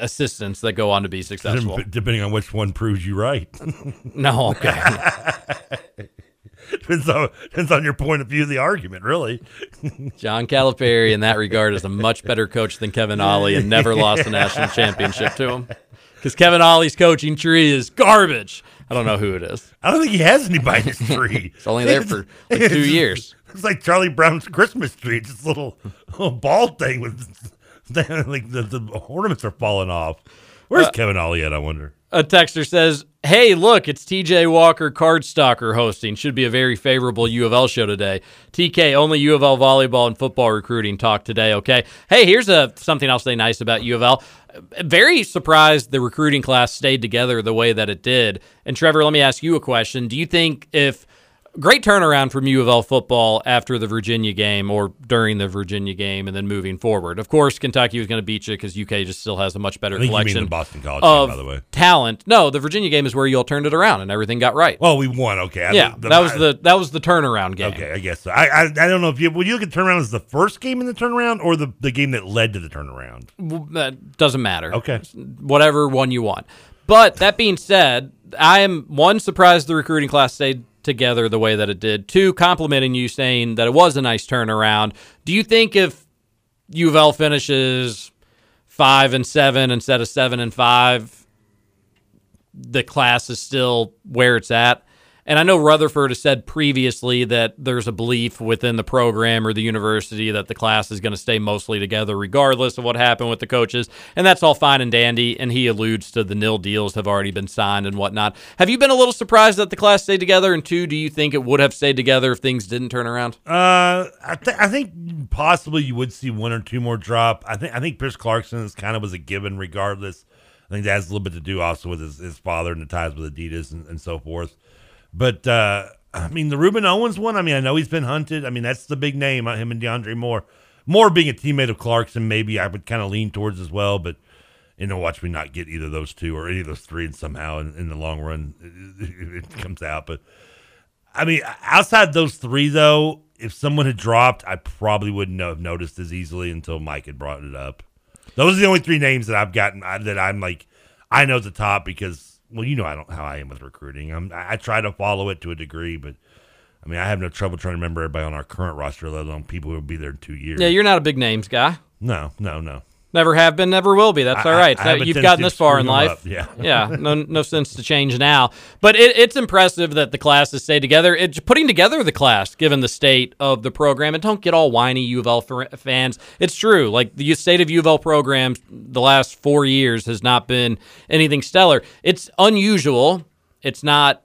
assistants that go on to be successful? Depending on which one proves you right. No, okay. <laughs> <laughs> depends, on, depends on your point of view of the argument, really. <laughs> John Calipari, in that regard, is a much better coach than Kevin Ollie and never lost a <laughs> national championship to him. Because Kevin Ollie's coaching tree is garbage. I don't know who it is. I don't think he has anybody in his tree. It's only there for like two years. It's like Charlie Brown's Christmas tree. It's this little, little ball thing with like the, the ornaments are falling off. Where's Uh, Kevin Ollie at? I wonder. A texter says, "Hey, look, it's TJ Walker Cardstalker hosting. Should be a very favorable U of L show today. TK, only U of L volleyball and football recruiting talk today. Okay. Hey, here's a something I'll say nice about U of L. Very surprised the recruiting class stayed together the way that it did. And Trevor, let me ask you a question. Do you think if great turnaround from U of L football after the Virginia game or during the Virginia game and then moving forward. Of course, Kentucky was going to beat you because UK just still has a much better I think you mean collection Boston College of game, by the way. talent. No, the Virginia game is where you all turned it around and everything got right. Well, we won. Okay. I yeah, the- that was the that was the turnaround game. Okay, I guess so. I, I I don't know if you when you look at turnaround as the first game in the turnaround or the, the game that led to the turnaround. W- That doesn't matter. Okay. Whatever one you want. But that being said, I am one surprised the recruiting class stayed together the way that it did. Two, complimenting you saying that it was a nice turnaround. Do you think if U of L finishes five and seven instead of seven and five, the class is still where it's at? And I know Rutherford has said previously that there's a belief within the program or the university that the class is going to stay mostly together regardless of what happened with the coaches. And that's all fine and dandy. And he alludes to the nil deals have already been signed and whatnot. Have you been a little surprised that the class stayed together? And two, do you think it would have stayed together if things didn't turn around? Uh, I, th- I think possibly you would see one or two more drop. I think I think Pierce Clarkson is kind of was a given regardless. I think that has a little bit to do also with his, his father and the ties with Adidas and, and so forth. But uh, I mean, the Rueben Owens one. I mean, I know he's been hunted. I mean, that's the big name. uh, Him and DeAndre Moore. Moore being a teammate of Clarkson, maybe I would kind of lean towards as well. But you know, watch me not get either of those two or any of those three, and somehow in, in the long run it, <laughs> it comes out. But I mean, outside those three, though, if someone had dropped, I probably wouldn't have noticed as easily until Mike had brought it up. Those are the only three names that I've gotten that I'm like, I know the top because, well, you know, I don't how I am with recruiting. I'm, I I try to follow it to a degree, but I mean, I have no trouble trying to remember everybody on our current roster, let alone people who will be there in two years. Yeah, you're not a big names guy. no, no, no. Never have been, never will be. That's all right. I- I So have a you've gotten this far in life. up, yeah. yeah. <laughs> No, no sense to change now. But it, it's impressive that the class has stayed together. It's putting together the class, given the state of the program. And don't get all whiny U of L fans. It's true. Like the state of U of L programs, the last four years has not been anything stellar. It's unusual. It's not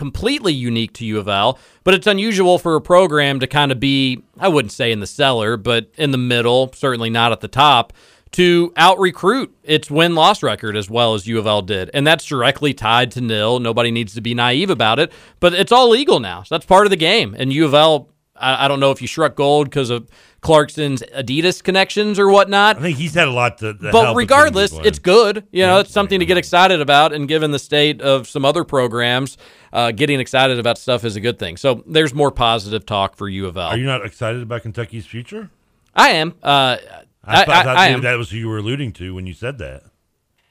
completely unique to U of L, but it's unusual for a program to kind of be, I wouldn't say in the cellar, but in the middle, certainly not at the top, to out recruit its win loss record as well as U of L did. And that's directly tied to nil. Nobody needs to be naive about it, but it's all legal now. So that's part of the game. And U of L, I, I don't know if you struck gold because of Clarkson's Adidas connections or whatnot. I think he's had a lot to. But regardless, getting people in. it's good. You know, it's something to get excited about. And given the state of some other programs, uh, getting excited about stuff is a good thing. So there's more positive talk for U of L. Are you not excited about Kentucky's future? I am. Uh, I, I, thought, I I am. that was who you were alluding to when you said that.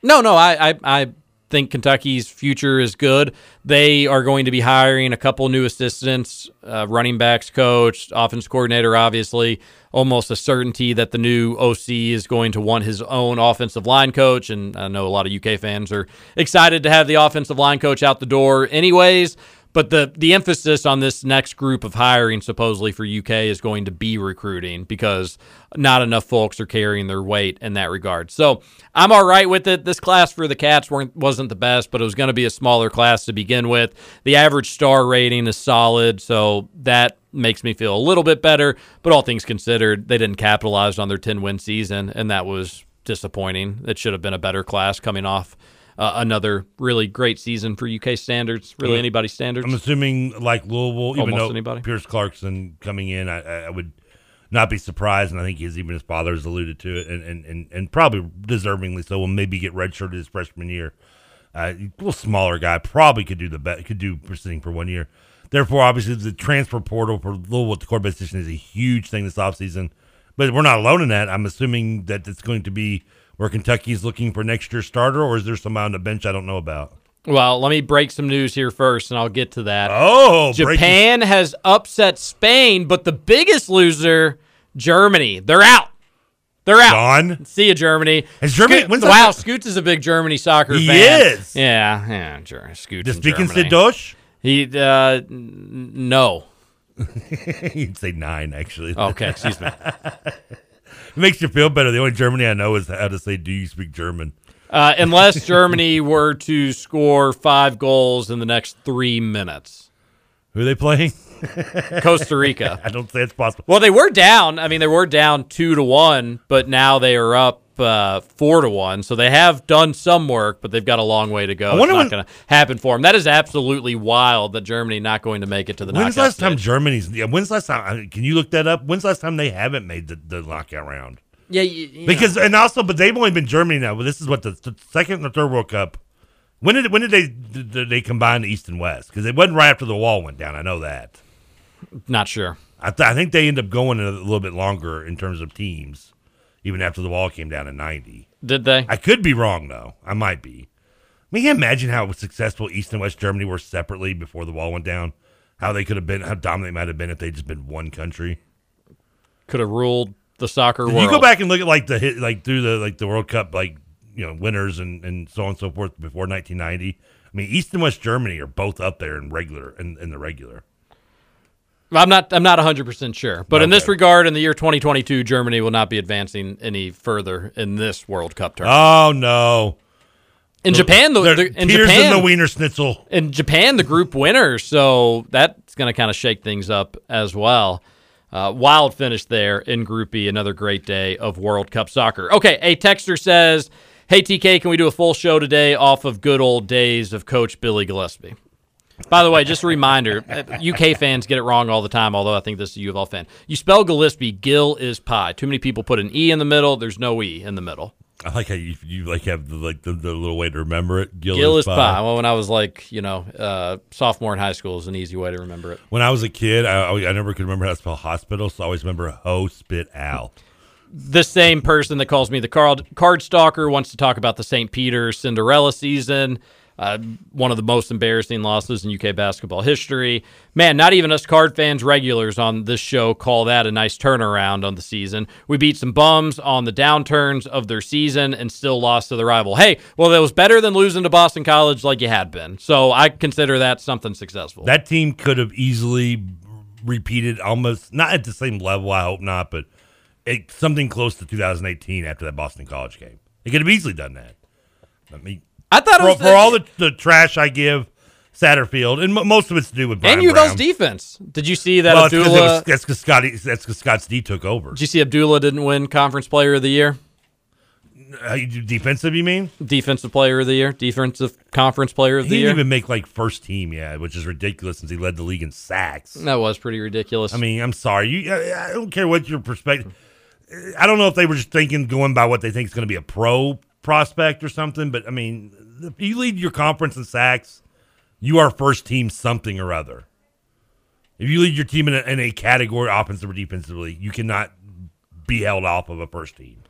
No, no, I, I, I think Kentucky's future is good. They are going to be hiring a couple new assistants, uh, running backs coach, offense coordinator, obviously. Almost a certainty that the new OC is going to want his own offensive line coach. And I know a lot of UK fans are excited to have the offensive line coach out the door, anyways. But the the emphasis on this next group of hiring, supposedly for UK, is going to be recruiting because not enough folks are carrying their weight in that regard. So I'm all right with it. This class for the Cats wasn't the best, but it was going to be a smaller class to begin with. The average star rating is solid, so that makes me feel a little bit better. But all things considered, they didn't capitalize on their 10 win season, and that was disappointing. It should have been a better class coming off. Uh, another really great season for UK standards, really Yeah. anybody's standards. I'm assuming like Louisville, even Almost though anybody. Pierce Clarkson coming in, I, I- would not be surprised, and I think his even his father has alluded to it, and and, and, and probably deservingly so. Will maybe get redshirted his freshman year. Uh, a little smaller guy probably could do the bet could do sitting for one year. Therefore, obviously, the transfer portal for Louisville at the quarterback position is a huge thing this offseason. But we're not alone in that. I'm assuming that it's going to be where Kentucky's looking for next year's starter, or is there somebody on the bench I don't know about? Well, let me break some news here first, and I'll get to that. Oh, breaking- Japan has upset Spain, but the biggest loser, Germany. They're out. They're out. Gone. See you, Germany. Is Germany- Scoot- wow, that- Scoots is a big Germany soccer He fan. is. Yeah, yeah, sure. Scoots. Does speaking. Sidosh? He uh, no. <laughs> You'd say nine, actually. Okay, excuse me. <laughs> it makes you feel better. The only Germany I know is how to say, "Do you speak German?" Uh, unless <laughs> Germany were to score five goals in the next three minutes. Who are they playing? <laughs> Costa Rica. <laughs> I don't think it's possible. Well, they were down. I mean, they were down two to one, but now they are up uh, four to one. So they have done some work, but they've got a long way to go. I It's not when- going to happen for them. That is absolutely wild that Germany not going to make it to the When's knockout last time. Germany's? Yeah, when's last time? Can you look that up? When's last time they haven't made the, the knockout round? Yeah, you, you Because and also, but they've only been Germany now. But this is what the, the second or third World Cup. When did when did they did did they combine the East and West? Because it wasn't right after the wall went down. I know that. Not sure. I, th- I think they end up going a little bit longer in terms of teams, even after the wall came down in '90. Did they? I could be wrong though. I might be. I mean, can you imagine how successful East and West Germany were separately before the wall went down? How they could have been, how dominant they might have been if they'd just been one country. Could have ruled the soccer If world. you go back and look at like the hit, like through the like the World Cup, like you know winners and and so on and so forth before 1990. I mean, East and West Germany are both up there in regular in, in the regular. I'm not. I'm not 100 percent sure, but in this regard, in the year 2022, Germany will not be advancing any further in this World Cup tournament. Oh no! In Japan, the, the in tears Japan, in the Wiener Schnitzel. In Japan, the group winner, so that's going to kind of shake things up as well. Uh, wild finish there in Group B. Another great day of World Cup soccer. Okay, a texter says, "Hey TK, can we do a full show today off of good old days of Coach Billy Gillispie?" By the way, just a reminder: uh, UK fans get it wrong all the time. Although I think this is a U of L fan. You spell Gillispie, Gill is pie. Too many people put an e in the middle. There's no e in the middle. I like how you, you like have the, like the, the little way to remember it. Gill, Gill is is pie. Well, when I was like, you know, uh, sophomore in high school is an easy way to remember it. When I was a kid, I, I never could remember how to spell hospital, so I always remember ho spit al. the same person that calls me the card, card stalker wants to talk about the St. Peter Cinderella season, uh, one of the most embarrassing losses in UK basketball history. Man, not even us card fans regulars on this show call that a nice turnaround on the season. We beat some bums on the downturns of their season and still lost to the rival. Hey, well, that was better than losing to Boston College like you had been. So I consider that something successful. That team could have easily repeated almost not at the same level. I hope not, but it, something close to 2018 after that Boston College game. They could have easily done that. I mean, I thought it for, was for all the, the trash I give Satterfield, and mo- most of it's to do with Brian and U of defense. Did you see that Well, it's 'cause it Abdullah? was- that's because Scotty. That's because Scott D took over. Did you see Abdullah didn't win Conference Player of the Year? Uh, defensive, you mean? Defensive Player of the Year, Defensive Conference Player of He the didn't even make like first team yet, which is ridiculous since he led the league in sacks. that was pretty ridiculous. I mean, I'm sorry. You, I, I don't care what your perspective. I don't know if they were just thinking, going by what they think is going to be a pro prospect or something. But I mean, if you lead your conference in sacks, you are first team something or other. If you lead your team in a, in a category, offensive or defensively, you cannot be held off of a first team.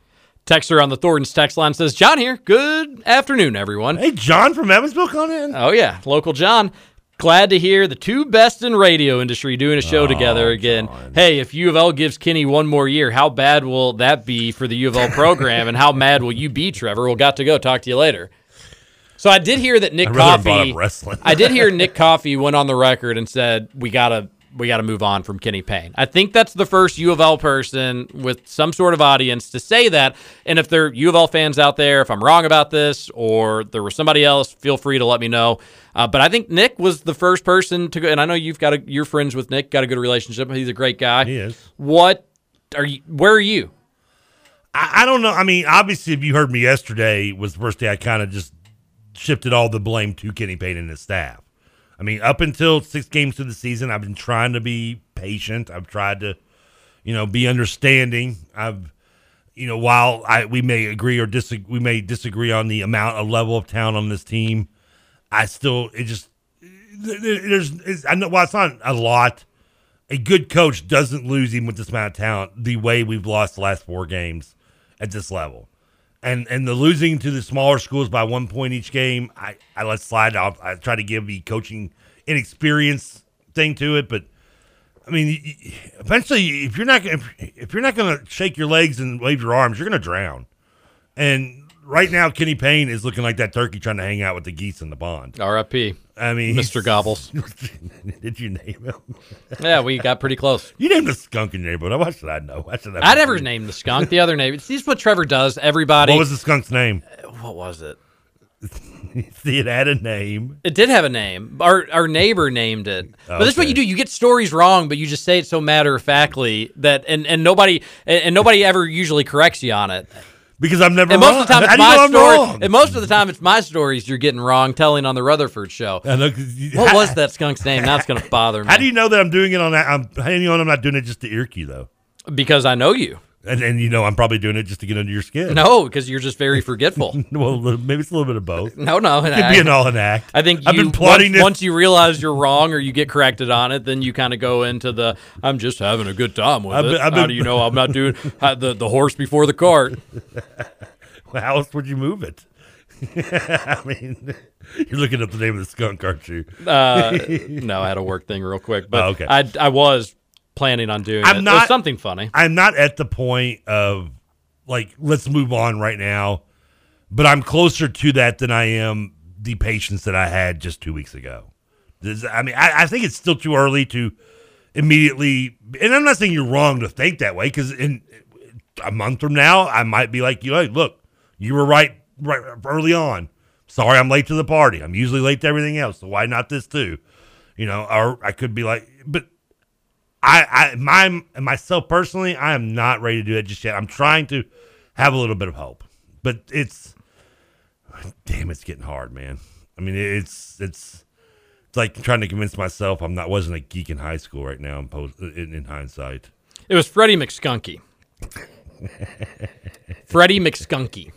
Texter on the Thornton's text line says, John here. Good afternoon, everyone. Hey, John from Evansville, calling in. Oh, yeah. Local John. Glad to hear the two best in radio industry doing a show Oh, together again. Hey, if U of L gives Kenny one more year, how bad will that be for the U of L program, and how mad will you be, Trevor? We'll got to go. Talk to you later. So I did hear that Nick I'd rather have brought Coffey. wrestling. I did hear <laughs> Nick Coffey went on the record and said we gotta we gotta move on from Kenny Payne. I think that's the first U of L person with some sort of audience to say that. And if there are U of L fans out there, if I'm wrong about this or there was somebody else, feel free to let me know. Uh, but I think Nick was the first person to go, and I know you've got a, you're friends with Nick, got a good relationship. He's a great guy. He is. What are you? Where are you? I, I don't know. I mean, obviously, if you heard me yesterday, was the first day I kind of just shifted all the blame to Kenny Payne and his staff. I mean, up until six games through the season, I've been trying to be patient. I've tried to, you know, be understanding. I've, you know, while I we may agree or disagree, we may disagree on the amount of level of talent on this team. I still, it just there- there- there's, I know, well, it's not a lot. A good coach doesn't lose even with this amount of talent the way we've lost the last four games at this level. And and the losing to the smaller schools by one point each game, I, I let slide. I'll, I try to give the coaching inexperience thing to it, but I mean, eventually, if you're not if, if you're not going to shake your legs and wave your arms, you're going to drown. And right now, Kenny Payne is looking like that turkey trying to hang out with the geese in the pond. R.I.P. I mean, Mr. Gobbles. <laughs> did you name him? yeah, we got pretty close. You named the skunk in your neighborhood. Why should I know? Why should I I never named the skunk. The other name. This is what Trevor does. Everybody. What was the skunk's name? What was it? <laughs> See, it had a name. It did have a name. Our our neighbor named it. But this is what you do. You get stories wrong, but you just say it so matter of factly that and, and nobody and, and nobody ever usually corrects you on it. Because I'm never And most wrong. of the time it's my story. wrong? And most of the time it's my stories you're getting wrong telling on the Rutherford show. I What how- was <laughs> that skunk's name? That's gonna bother me. How do you know that I'm doing it on that? I'm how do you know I'm not doing it just to irk you though? Because I know you. And and you know I'm probably doing it just to get under your skin. No, because you're just very forgetful. <laughs> well, maybe it's a little bit of both. No, no, it could be an all an act. I think I've you, been plotting once, this. once you realize you're wrong or you get corrected on it, then you kind of go into the I'm just having a good time with I've it. been- I've How been- do you know I'm not doing <laughs> uh, the the horse before the cart? <laughs> How else would you move it? I mean, you're looking up the name of the skunk, aren't you? Uh, no, I had a work thing real quick, but Oh, okay. I I was planning on doing. I'm not something funny. I'm not at the point of like let's move on right now, but I'm closer to that than I am the patience that I had just two weeks ago. This- I mean, I, I think it's still too early to immediately, and I'm not saying you're wrong to think that way because in a month from now, I might be like you. Hey, look, you were right, right early on. Sorry, I'm late to the party. I'm usually late to everything else, so why not this too? You know, or I could be like, but I, I, my, myself personally, I am not ready to do it just yet. I'm trying to have a little bit of hope, but it's, damn, it's getting hard, man. I mean, it's, it's, it's like trying to convince myself I'm not wasn't a geek in high school right now. In, post, in, in hindsight, It was Freddie McSkunky. <laughs> Freddie McSkunky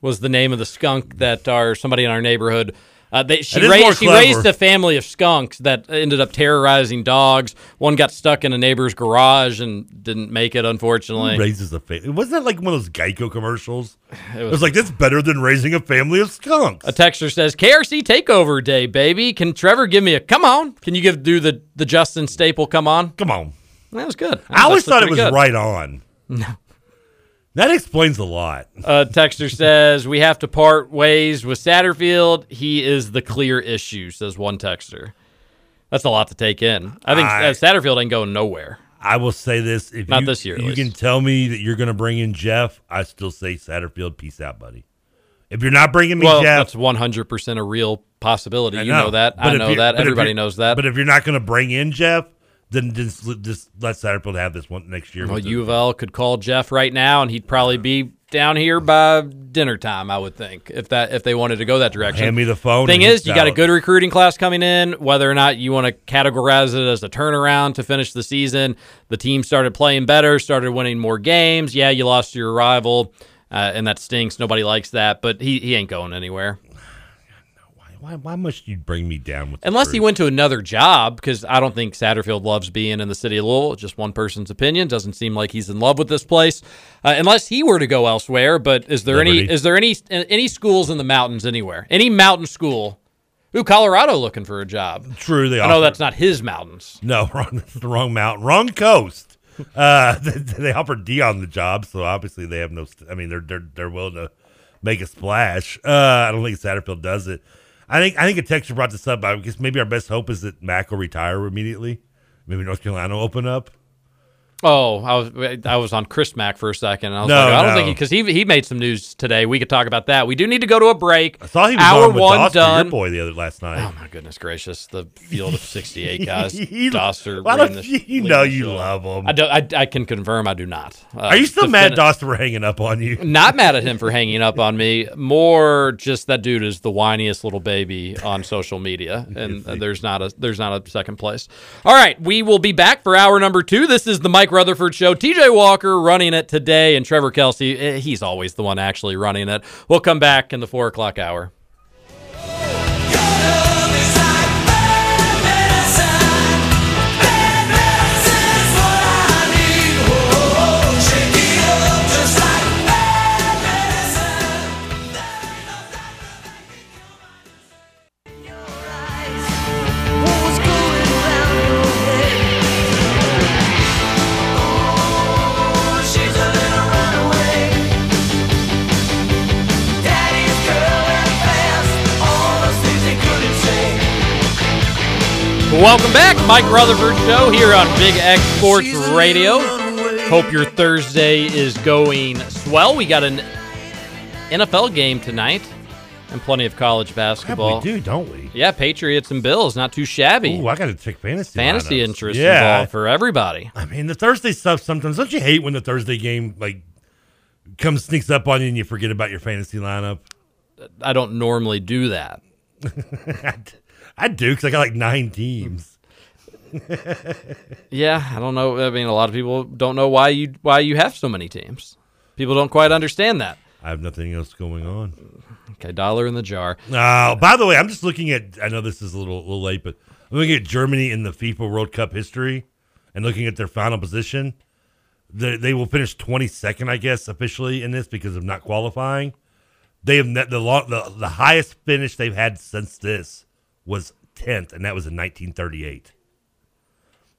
was the name of the skunk that our somebody in our neighborhood. Uh, they, she That is more raised she raised a family of skunks that ended up terrorizing dogs. One got stuck in a neighbor's garage and didn't make it, unfortunately. Raises a family. Wasn't that like one of those Geico commercials? It It was- was, like that's better than raising a family of skunks. A texter says, "KRC Takeover Day, baby. Can Trevor give me a come on? Can you give do the the Justin Staple come on? Come on. That was good. I always thought it was good. right on. No. That explains a lot. Uh, texter says we have to part ways with Satterfield. He is the clear issue. Says one texter. That's a lot to take in. I think I- uh, Satterfield ain't going nowhere. I will say this: if Not you, this year, you least. can tell me that you're going to bring in Jeff, I still say Satterfield. Peace out, buddy. If you're not bringing me well, Jeff, that's one hundred percent a real possibility. I You know that. I know that. Everybody knows that. But if you're not going to bring in Jeff, then just, just let Satterfield have this one next year. well, U of L could call Jeff right now, and he'd probably be down here by dinner time. I would think if that if they wanted to go that direction. Hand me the phone Thing is, you got a good recruiting class coming in. Whether or not you want to categorize it as a turnaround to finish the season, the team started playing better, started winning more games. Yeah, you lost to your rival, uh, and that stinks. Nobody likes that, but he he ain't going anywhere. Why, why must you bring me down with? the Unless he went to another job, because I don't think Satterfield loves being in the city of Louisville. Just one person's opinion. Doesn't seem like he's in love with this place. Uh, unless he were to go elsewhere. But is there any is there any any schools in the mountains anywhere? Any mountain school? Ooh, Colorado looking for a job. True, they I know that's not his mountains. No, <laughs> wrong, the wrong mountain, wrong coast. Uh, <laughs> they, they offered Deion the job, so obviously they have no. I mean, they're they're they're willing to make a splash. Uh, I don't think Satterfield does it. I think I think a texture brought this up. I guess maybe our best hope is that Mack will retire immediately. Maybe North Carolina will open up. Oh, I was I was on Chris Mack for a second. And I was No, like, I don't no. think because he, he made some news today. We could talk about that. We do need to go to a break. I thought he was Hour on with one Doster, done. your boy, the other last night. Oh my goodness gracious! The field of sixty-eight <laughs> guys. You- Doster. why reading don't the- you- you know you show. love him. I, do, I, I can confirm I do not. Uh, Are you still mad fin- Doster for hanging up on you? <laughs> Not mad at him for hanging up on me. More just that dude is the whiniest little baby on social media, <laughs> and uh, there's not a there's not a second place. All right, we will be back for hour number two. This is the Mike Rutherford Show. T.J. Walker running it today, and Trevor Kelsey. eh, He's always the one actually running it. We'll come back in the four o'clock hour. Welcome back, Mike Rutherford Show here on Big X Sports Radio. Hope your Thursday is going swell. We got an NFL game tonight and plenty of college basketball. we do, don't we? Yeah, Patriots and Bills, not too shabby. Ooh, I got to take fantasy. Fantasy lineups. interest Yeah. involved for everybody. I mean, the Thursday stuff sometimes. Don't you hate when the Thursday game like comes sneaks up on you and you forget about your fantasy lineup? I don't normally do that. <laughs> I do because I got like nine teams. <laughs> Yeah, I don't know. I mean, a lot of people don't know why you why you have so many teams. People don't quite understand that. I have nothing else going on. Okay, dollar in the jar. Oh, by the way, I'm just looking at. I know this is a little, little late, but I'm looking at Germany in the FIFA World Cup history and looking at their final position. They, they will finish 22nd, I guess, officially in this because of not qualifying. They have net, the, the the highest finish they've had since this was 10th, and that was in 1938.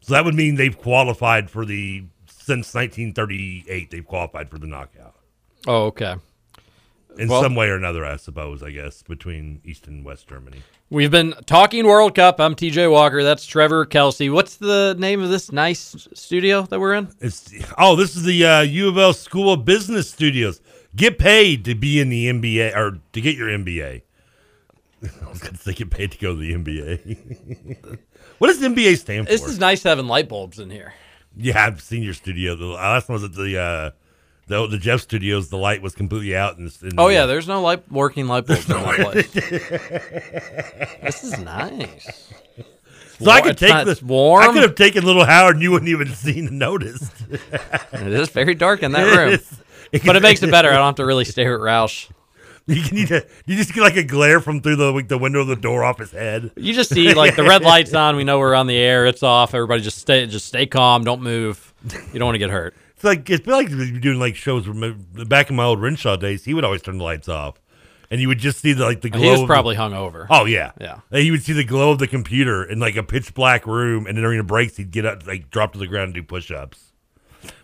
So that would mean they've qualified for the since 1938. They've qualified for the knockout Oh, okay. in Well- some way or another, I suppose. I guess between East and West Germany. We've been talking World Cup. I'm TJ Walker. That's Trevor Kelsey. What's the name of this nice studio that we're in? It's oh, this is the uh, U of L School of Business Studios. Get paid to be in the NBA or to get your MBA. I was going to say get paid to go to the NBA. <laughs> what does MBA stand for? This is nice having light bulbs in here. yeah, I've seen your studio. The last one was at the uh, the the Jeff Studios. The light was completely out. In Oh the, yeah, there's no light working light bulbs in that place. this is nice. <laughs> So I could take this. warm. I could have taken little Howard, and you wouldn't even <laughs> seen and noticed. It is very dark in that room, is. but it makes it better. I don't have to really stare at Roush. <laughs> You need to, you just get like a glare from through the like, the window of the door off his head. You just see like the red <laughs> lights on. We know we're on the air. It's off. Everybody just stay, just stay calm. Don't move. You don't want to get hurt. It's like it's like you're doing like shows. Back in my old Renshaw days, he would always turn the lights off, and you would just see the like the glow. He was probably the, hungover. Oh yeah, Yeah. And you would see the glow of the computer in like a pitch black room, and then during the breaks, he'd get up, like drop to the ground and do push ups.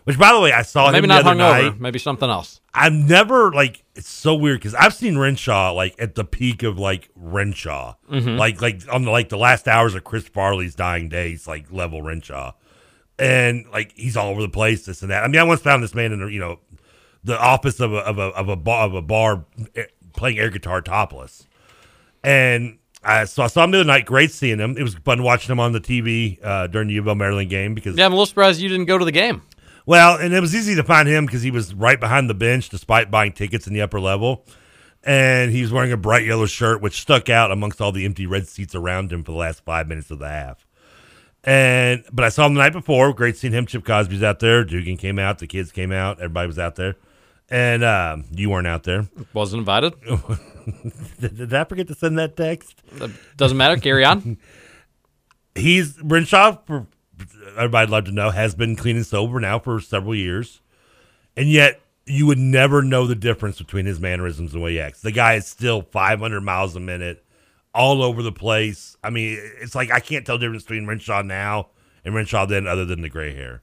Which, by the way, I saw Maybe him not the other hungover. night. Maybe something else. I've never like it's so weird because I've seen Renshaw like at the peak of like Renshaw, Mhm. like like on the like the last hours of Chris Farley's dying days, like level Renshaw, and like he's all over the place, this and that. I mean, I once found this man in the you know the office of a of a of a bar of a bar eh, playing air guitar topless, and. I, so I saw him the other night. Great seeing him. It was fun watching him on the TV uh, during the U of Maryland game because Yeah, I'm a little surprised you didn't go to the game. Well, and it was easy to find him because he was right behind the bench despite buying tickets in the upper level. And he was wearing a bright yellow shirt, which stuck out amongst all the empty red seats around him for the last five minutes of the half. And but I saw him the night before. Great seeing him. Chip Cosby's out there. Dugan came out. The kids came out. Everybody was out there. And um, you weren't out there. Wasn't invited. did, <laughs> did I forget to send that text? Doesn't matter. Carry on. <laughs> He's Renshaw. Everybody'd love to know has been clean and sober now for several years, and yet you would never know the difference between his mannerisms and the way he acts. The guy is still 500 miles a minute, all over the place. I mean, it's like I can't tell the difference between Renshaw now and Renshaw then, other than the gray hair.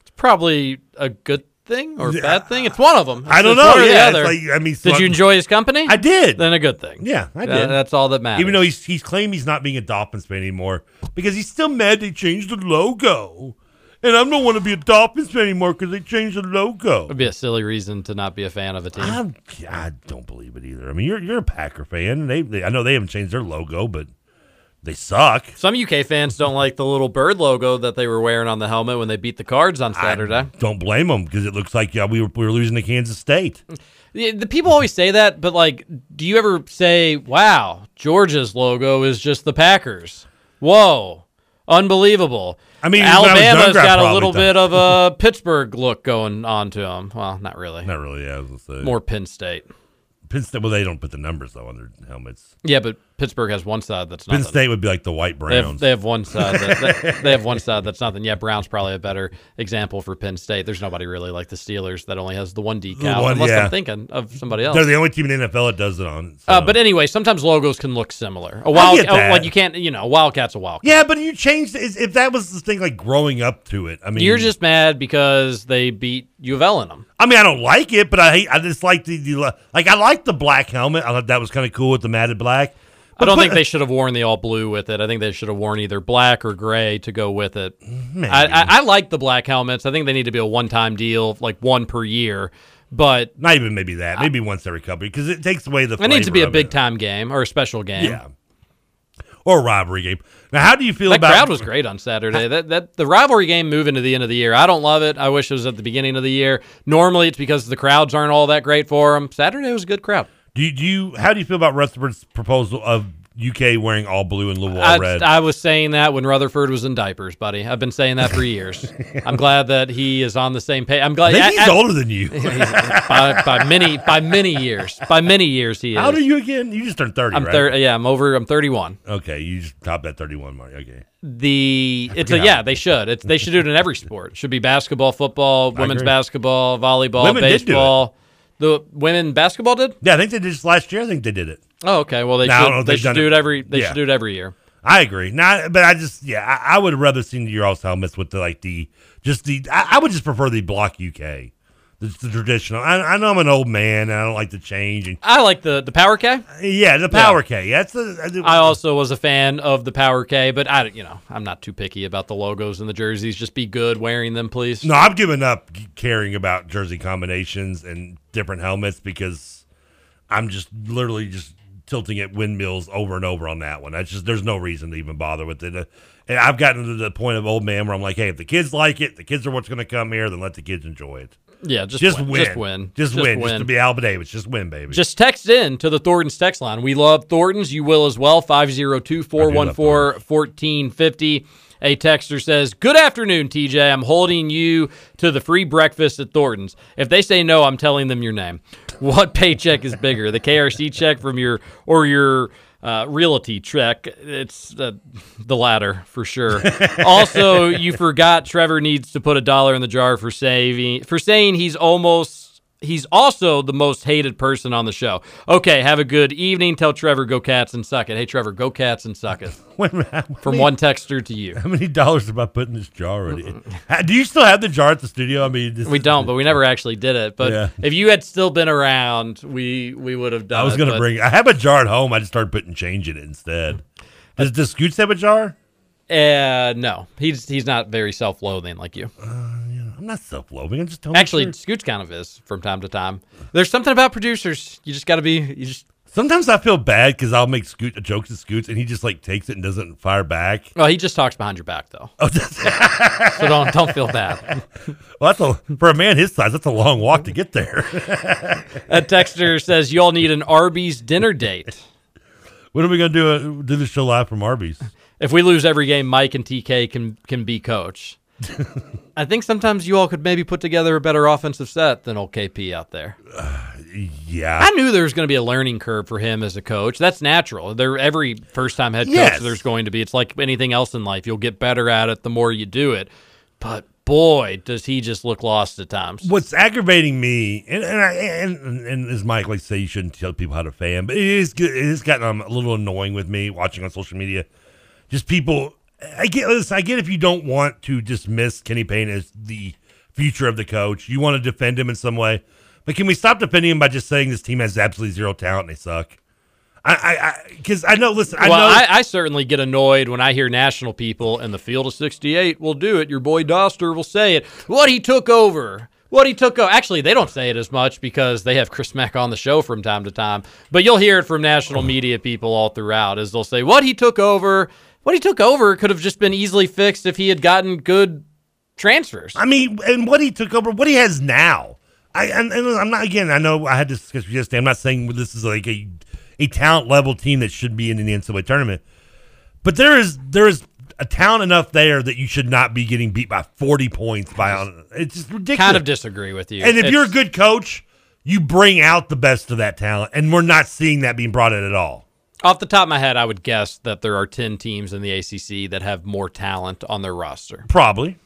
It's probably a good thing or a bad thing. It's one of them. I don't know. one or the Yeah, other. like, I mean, did so- you enjoy his company? I did. Then a good thing. Yeah, I That- did. that's all that matters. Even though he's he's claimed he's not being a Dolphins fan anymore because he's still mad they changed the logo, and I don't want to be a Dolphins fan anymore because they changed the logo. would be a silly reason to not be a fan of a team. I'm, I don't believe it either. I mean, you're you're a Packer fan. They, they I know they haven't changed their logo, but they suck. Some UK fans don't like the little bird logo that they were wearing on the helmet when they beat the Cards on Saturday. Don't blame them because it looks like yeah, we were we were losing to Kansas State. <laughs> The people always say that, but like, do you ever say, "Wow, Georgia's logo is just the Packers"? Whoa, unbelievable! I mean, I Alabama's younger, I got a little thought- bit of a <laughs> Pittsburgh look going on to them. Well, not really. Not really. Yeah, I was gonna say More Penn State. Penn State. Well, they don't put the numbers though on their helmets. Yeah, but Pittsburgh has one side that's Penn nothing. State would be like the white They have, Browns. they have one side. That, they, <laughs> they have one side that's nothing. Yeah, Brown's probably a better example for Penn State. There's nobody really like the Steelers that only has the one decal. The one, unless yeah. I'm thinking of somebody else. They're the only team in the NFL that does it on. so. Uh, but anyway, sometimes logos can look similar. A wild, get oh, like you can't, you know, a wildcat's a wildcat. yeah, but you changed if that was the thing like growing up to it. I mean, You're just mad because they beat U of L in them. I mean, I don't like it, but I hate. I just like the, the like. I like the black helmet. I thought that was kind of cool with the matted black. I don't But- think they should have worn the all blue with it. I think they should have worn either black or gray to go with it. I, I, I like the black helmets. I think they need to be a one time deal, like one per year. But Not even maybe that. Maybe once every couple because it takes away the. it needs to be a big it. time game or a special game. Yeah. or a rivalry game. Now, how do you feel That about crowd was great on Saturday. That that the rivalry game moving to the end of the year. I don't love it. I wish it was at the beginning of the year. Normally, it's because the crowds aren't all that great for them. Saturday was a good crowd. Do you, do you how do you feel about Rutherford's proposal of UK wearing all blue and Louisville I, all red? I was saying that when Rutherford was in diapers, buddy. I've been saying that for years. <laughs> I'm glad that he is on the same page. I'm glad I think I- he's I- older than you. <laughs> by, by many by many years. By many years, he is. How old are you again? You just turned thirty. I'm right? Yeah, I'm over. I'm 31. Okay, you just topped that thirty-one mark. Okay. The it's a yeah. They should. It's they should do it in every sport. It should be basketball, football, women's basketball, volleyball, Women did do it. baseball. The women basketball did. Yeah, I think they did this last year. I think they did it. Oh, okay. Well, they Now, I don't know should. if They they've should done do it- it every. They Yeah. should do it every year. I agree. Not, but I just yeah, I, I would have rather seen your all's helmets with the like the just the. I, I would just prefer the block UK, the, the traditional. I, I know I'm an old man and I don't like to change. And, I like the the Power K. yeah, the Power K. That's the. I also was a fan of the Power K, but I, you know, I'm not too picky about the logos and the jerseys. Just be good wearing them, please. No, I've given up caring about jersey combinations and different helmets because I'm just literally just tilting at windmills over and over on that one. That's just there's no reason to even bother with it. Uh, And I've gotten to the point of old man where I'm like, hey, if the kids like it, the kids are what's going to come here, then let the kids enjoy it. Yeah, just just win. win, Just win. just, Just win, just win. to be Alba Davis, just win, baby. Just text in to the Thornton's text line. We love Thornton's. You will as well. 502 414 1450. A texter says, Good afternoon, TJ. I'm holding you to the free breakfast at Thornton's. If they say no, I'm telling them your name. What paycheck is bigger, the KRC check from your or your uh, realty check? It's uh, the latter for sure. <laughs> also, you forgot Trevor needs to put a dollar in the jar for saving for saying he's almost he's also the most hated person on the show. Okay, have a good evening. Tell Trevor go cats and suck it. Hey Trevor, go cats and suck it. <laughs> Wait a minute, how From many- one texter to you. How many dollars am I putting in this jar already? <laughs> Ha- Do you still have the jar at the studio? I mean, this We is- don't, but we never actually did it. But Yeah. if you had still been around, we we would have done. It. I was going to bring. I have a jar at home. I just started putting change in it instead. Does, does Scoots have a jar? Uh, no, he's he's not very self-loathing like you. I'm not self-loathing. I'm just telling Actually. Scoots kind of is from time to time. There's something about producers. You just got to be. You just. Sometimes I feel bad because I'll make Scoot jokes to Scoots and he just like takes it and doesn't fire back. Well, he just talks behind your back though. Oh, <laughs> so don't don't feel bad. <laughs> well, that's a for a man his size. That's a long walk to get there. <laughs> A texter says you all need an Arby's dinner date. when are we gonna do a, do the show live from Arby's? If we lose every game, Mike and TK can can be coach. I think sometimes you all could maybe put together a better offensive set than old KP out there. <sighs> Yeah, I knew there was going to be a learning curve for him as a coach. That's natural. There, every first time head coach, Yes. there's going to be. It's like anything else in life. You'll get better at it the more you do it. But boy, does he just look lost at times. What's aggravating me, and and, I, and and as Mike like to say, you shouldn't tell people how to fan, but it is good. It has gotten um, a little annoying with me watching on social media. Just people, I get. Listen, I get if you don't want to dismiss Kenny Payne as the future of the coach, you want to defend him in some way. But can we stop defending him by just saying this team has absolutely zero talent and they suck? I, I, because I, know. Listen, I well, know. I, I certainly get annoyed when I hear national people in the field of 68 will do it. Your boy Dauster will say it. What he took over. What he took over. Actually, they don't say it as much because they have Chris Mack on the show from time to time. But you'll hear it from national <clears throat> media people all throughout as they'll say, what he took over. What he took over could have just been easily fixed if he had gotten good transfers. I mean, and what he took over, what he has now. I and, and I'm not again. I know I had this discussion yesterday. I'm not saying this is like a a talent level team that should be in the NCAA tournament, but there is there is a talent enough there that you should not be getting beat by 40 points by on. It's just ridiculous. kind of disagree with you. And if you're a good coach, you bring out the best of that talent, and we're not seeing that being brought in at all. Off the top of my head, I would guess that there are 10 teams in the ACC that have more talent on their roster. Probably.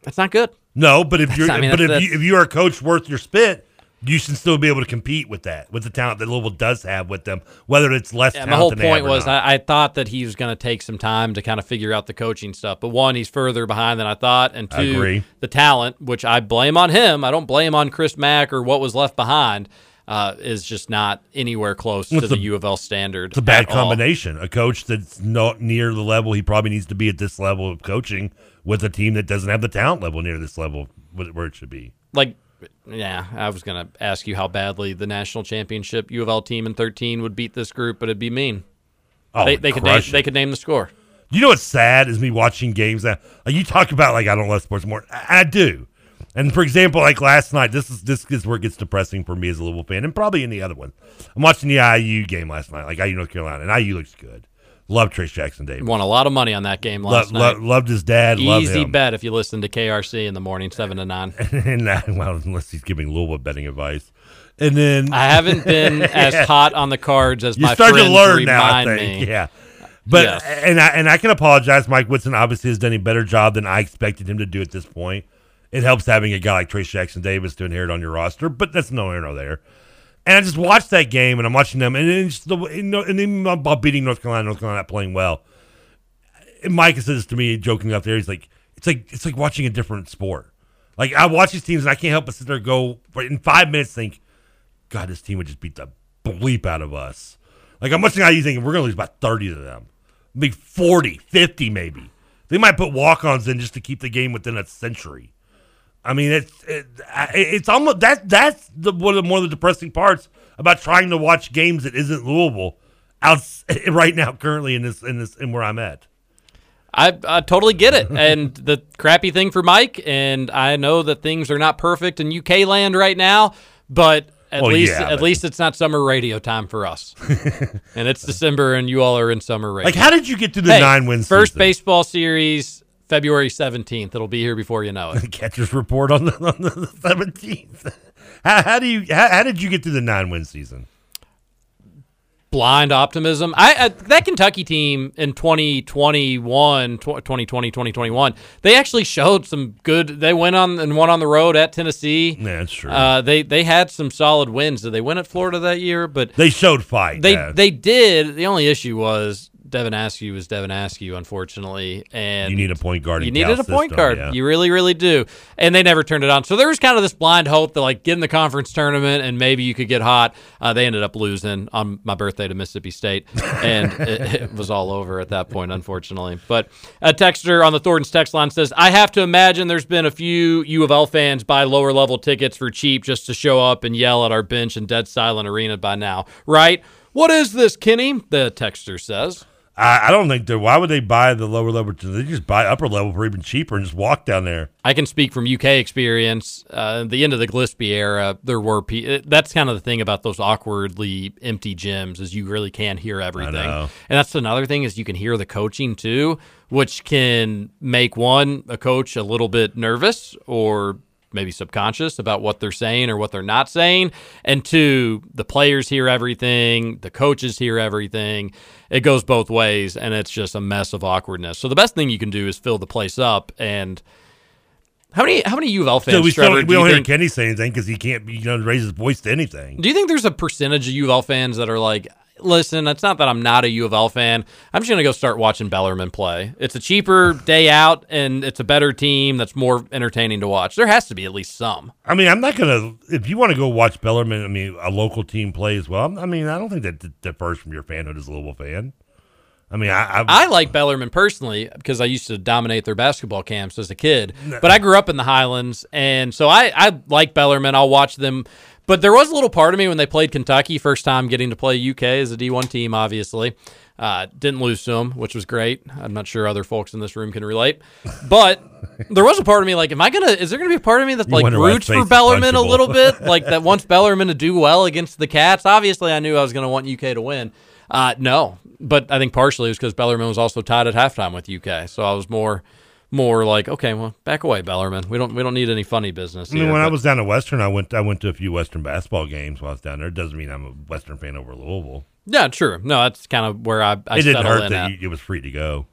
That's not good. No, but if you're I mean, but if you, if you are a coach worth your spit, you should still be able to compete with that with the talent that Louisville does have with them, whether it's less. Yeah, talent my whole than they have point was. I, I thought that he was going to take some time to kind of figure out the coaching stuff. But one, he's further behind than I thought, and two, the talent, which I blame on him. I don't blame on Chris Mack or what was left behind. Uh, is just not anywhere close to the a- U of L standard. It's a bad at all. combination. A coach that's not near the level he probably needs to be at this level of coaching with a team that doesn't have the talent level near this level where it should be. Like, yeah, I was gonna ask you how badly the national championship U of L team in 13 would beat this group, but it'd be mean. Oh, they, they could name, it. they could name the score. You know what's sad is me watching games that like you talk about like I don't love sports more. I, I do. And for example, like last night, this is this is where it gets depressing for me as a Louisville fan, and probably any other one. I'm watching the IU game last night, like IU North Carolina, and IU looks good. Love Trayce Jackson-Davis. Won a lot of money on that game last Lo- lo- night. loved his dad. Easy him. bet if you listen to KRC in the morning, seven to nine. <laughs> and that, well, unless he's giving Louisville betting advice. And then I haven't been <laughs> as Yeah. hot on the cards as you my start to friends learn now. I remind think, me. yeah. But Yes. and I and I can apologize. Mike Woodson obviously has done a better job than I expected him to do at this point. It helps having a guy like Trayce Jackson-Davis to inherit on your roster, but that's no here there. And I just watched that game, and I'm watching them, and it's the and even about beating North Carolina, North Carolina playing well. And Mike says to me, joking out there. He's like, it's like it's like watching a different sport. Like I watch these teams, and I can't help but sit there and go in five minutes think, God, this team would just beat the bleep out of us. Like I'm watching IU thinking we're to lose about 30 to them, maybe 40, 50 maybe. They might put walk-ons in just to keep the game within a century. I mean, it's it, it's almost that that's the one of the more the depressing parts about trying to watch games that isn't Louisville out <laughs> right now currently in this in this in where I'm at. I, I totally get it. and <laughs> the crappy thing for Mike, and I know that things are not perfect in UK land right now, but at Well, least yeah, at but- least it's not summer radio time for us. <laughs> and it's December, and you all are in summer radio. Like, how did you get through the Hey, nine wins? first season? baseball series? February 17th. It'll be here before you know it. <laughs> Catcher's report on the on the 17th. How, how do you how, how did you get through the nine-win season? blind optimism. I, I that Kentucky team in 2021, 2020, 2021, they actually showed some good. They went on and won on the road at Tennessee. Yeah, that's true. Uh, they they had some solid wins. Did they win at Florida that year? But They showed fight. they yeah. they did. The only issue was Devin Askew was Devin Askew, unfortunately, and You need a point guard You needed Cal's a point system, guard. yeah. You really, really do. And they never turned it on. So there was kind of this blind hope that like get in the conference tournament and maybe you could get hot. Uh, they ended up losing on my birthday to Mississippi State, and <laughs> it, it was all over at that point, unfortunately. But a texter on the Thornton's text line says, "I have to imagine there's been a few U of L fans buy lower level tickets for cheap just to show up and yell at our bench in dead silent arena by now, right?" What is this, Kenny? The texter says. I, I don't think they. Why would they buy the lower level? They just buy upper level for even cheaper and just walk down there. I can speak from UK experience. Uh, the end of the Gillispie era, there were pe- that's kind of the thing about those awkwardly empty gyms is you really can hear everything. And that's another thing is you can hear the coaching too, which can make one a coach a little bit nervous or maybe subconscious about what they're saying or what they're not saying. And two, the players hear everything, the coaches hear everything. It goes both ways, and it's just a mess of awkwardness. So the best thing you can do is fill the place up. And how many how many U of L fans? Still, we, Trevor, still, do we you don't hear think- Kenny say anything because he can't. You know, raise his voice to anything. do you think there's a percentage of U of L fans that are like, listen, it's not that I'm not a U of L fan. I'm just going to go start watching Bellarmine play. It's a cheaper <sighs> day out, and it's a better team that's more entertaining to watch. There has to be at least some. I mean, I'm not gonna. If you want to go watch Bellarmine, I mean, a local team play as well. I mean, I don't think that d- differs from your fanhood as a Louisville fan. I mean, I, I, I like Bellarmine personally because I used to dominate their basketball camps as a kid. But I grew up in the Highlands, and so I, I like Bellarmine. I'll watch them. But there was a little part of me when they played Kentucky, first time getting to play UK as a D1 team, obviously. Uh, didn't lose to them, which was great. I'm not sure other folks in this room can relate. But there was a part of me like, am I going to, is there going to be a part of me that You like roots for Bellarmine a little bit? Like <laughs> that wants Bellarmine to do well against the Cats? Obviously, I knew I was going to want UK to win. Uh, no, but I think partially it was because Bellarmine was also tied at halftime with UK, so I was more, more like, okay, well, back away, Bellarmine. We don't, we don't need any funny business. I mean, here, when I was down at Western, I went. I went to a few Western basketball games while I was down there. It doesn't mean I'm a Western fan over Louisville. yeah, true. No, that's kind of where I, I it didn't hurt that you, it was free to go.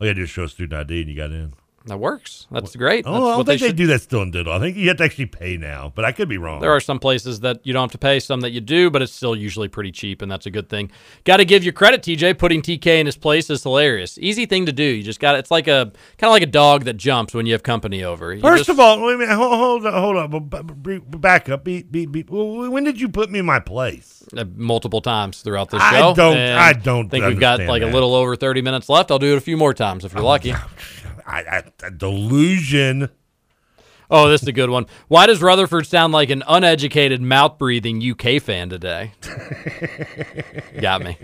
All you had to show a student ID and you got in. That works. That's great. Oh, That's I don't what they think they, should do that still in Diddle. I think you have to actually pay now, but I could be wrong. There are some places that you don't have to pay, some that you do, but it's still usually pretty cheap, and that's a good thing. Got to give you credit, TJ. Putting TK in his place is hilarious. Easy thing to do. You just got it's like a kind of like a dog that jumps when you have company over. You First just- of all, wait a minute, hold, hold on, hold on, b- b- b- back up. Be, be, be, when did you put me in my place? uh, multiple times throughout this show I don't- I don't think we've got like a little over thirty minutes left. I'll do it a few more times if you're lucky. I, I, a delusion. Oh, this is a good one. Why does Rutherford sound like an uneducated, mouth breathing UK fan today? <laughs> Got me.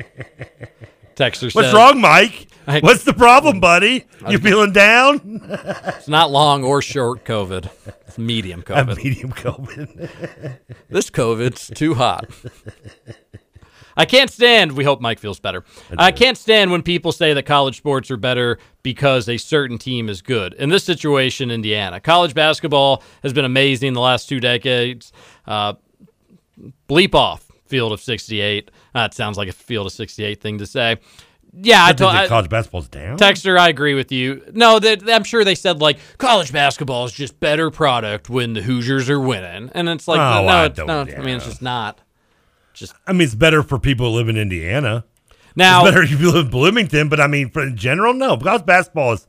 Texter What's says, wrong, Mike? I- What's the problem, buddy? You feeling down? It's not long or short COVID. It's medium <laughs> A COVID. medium COVID. This COVID's too hot. <laughs> I can't stand, we hope Mike feels better. I can't stand when people say that college sports are better because a certain team is good. In this situation, Indiana. College basketball has been amazing the last two decades. Uh, bleep off field of 68. That sounds like a field of 68 thing to say. Yeah, I told I- college basketball's down. Texter, I agree with you. No, that I'm sure they said like college basketball is just better product when the Hoosiers are winning, and it's like Oh, no, I it's don't- no. I mean, it's just not. I mean, it's better for people who live in Indiana. Now- it's better if you live in Bloomington, but I mean, for in general, no. College basketball is.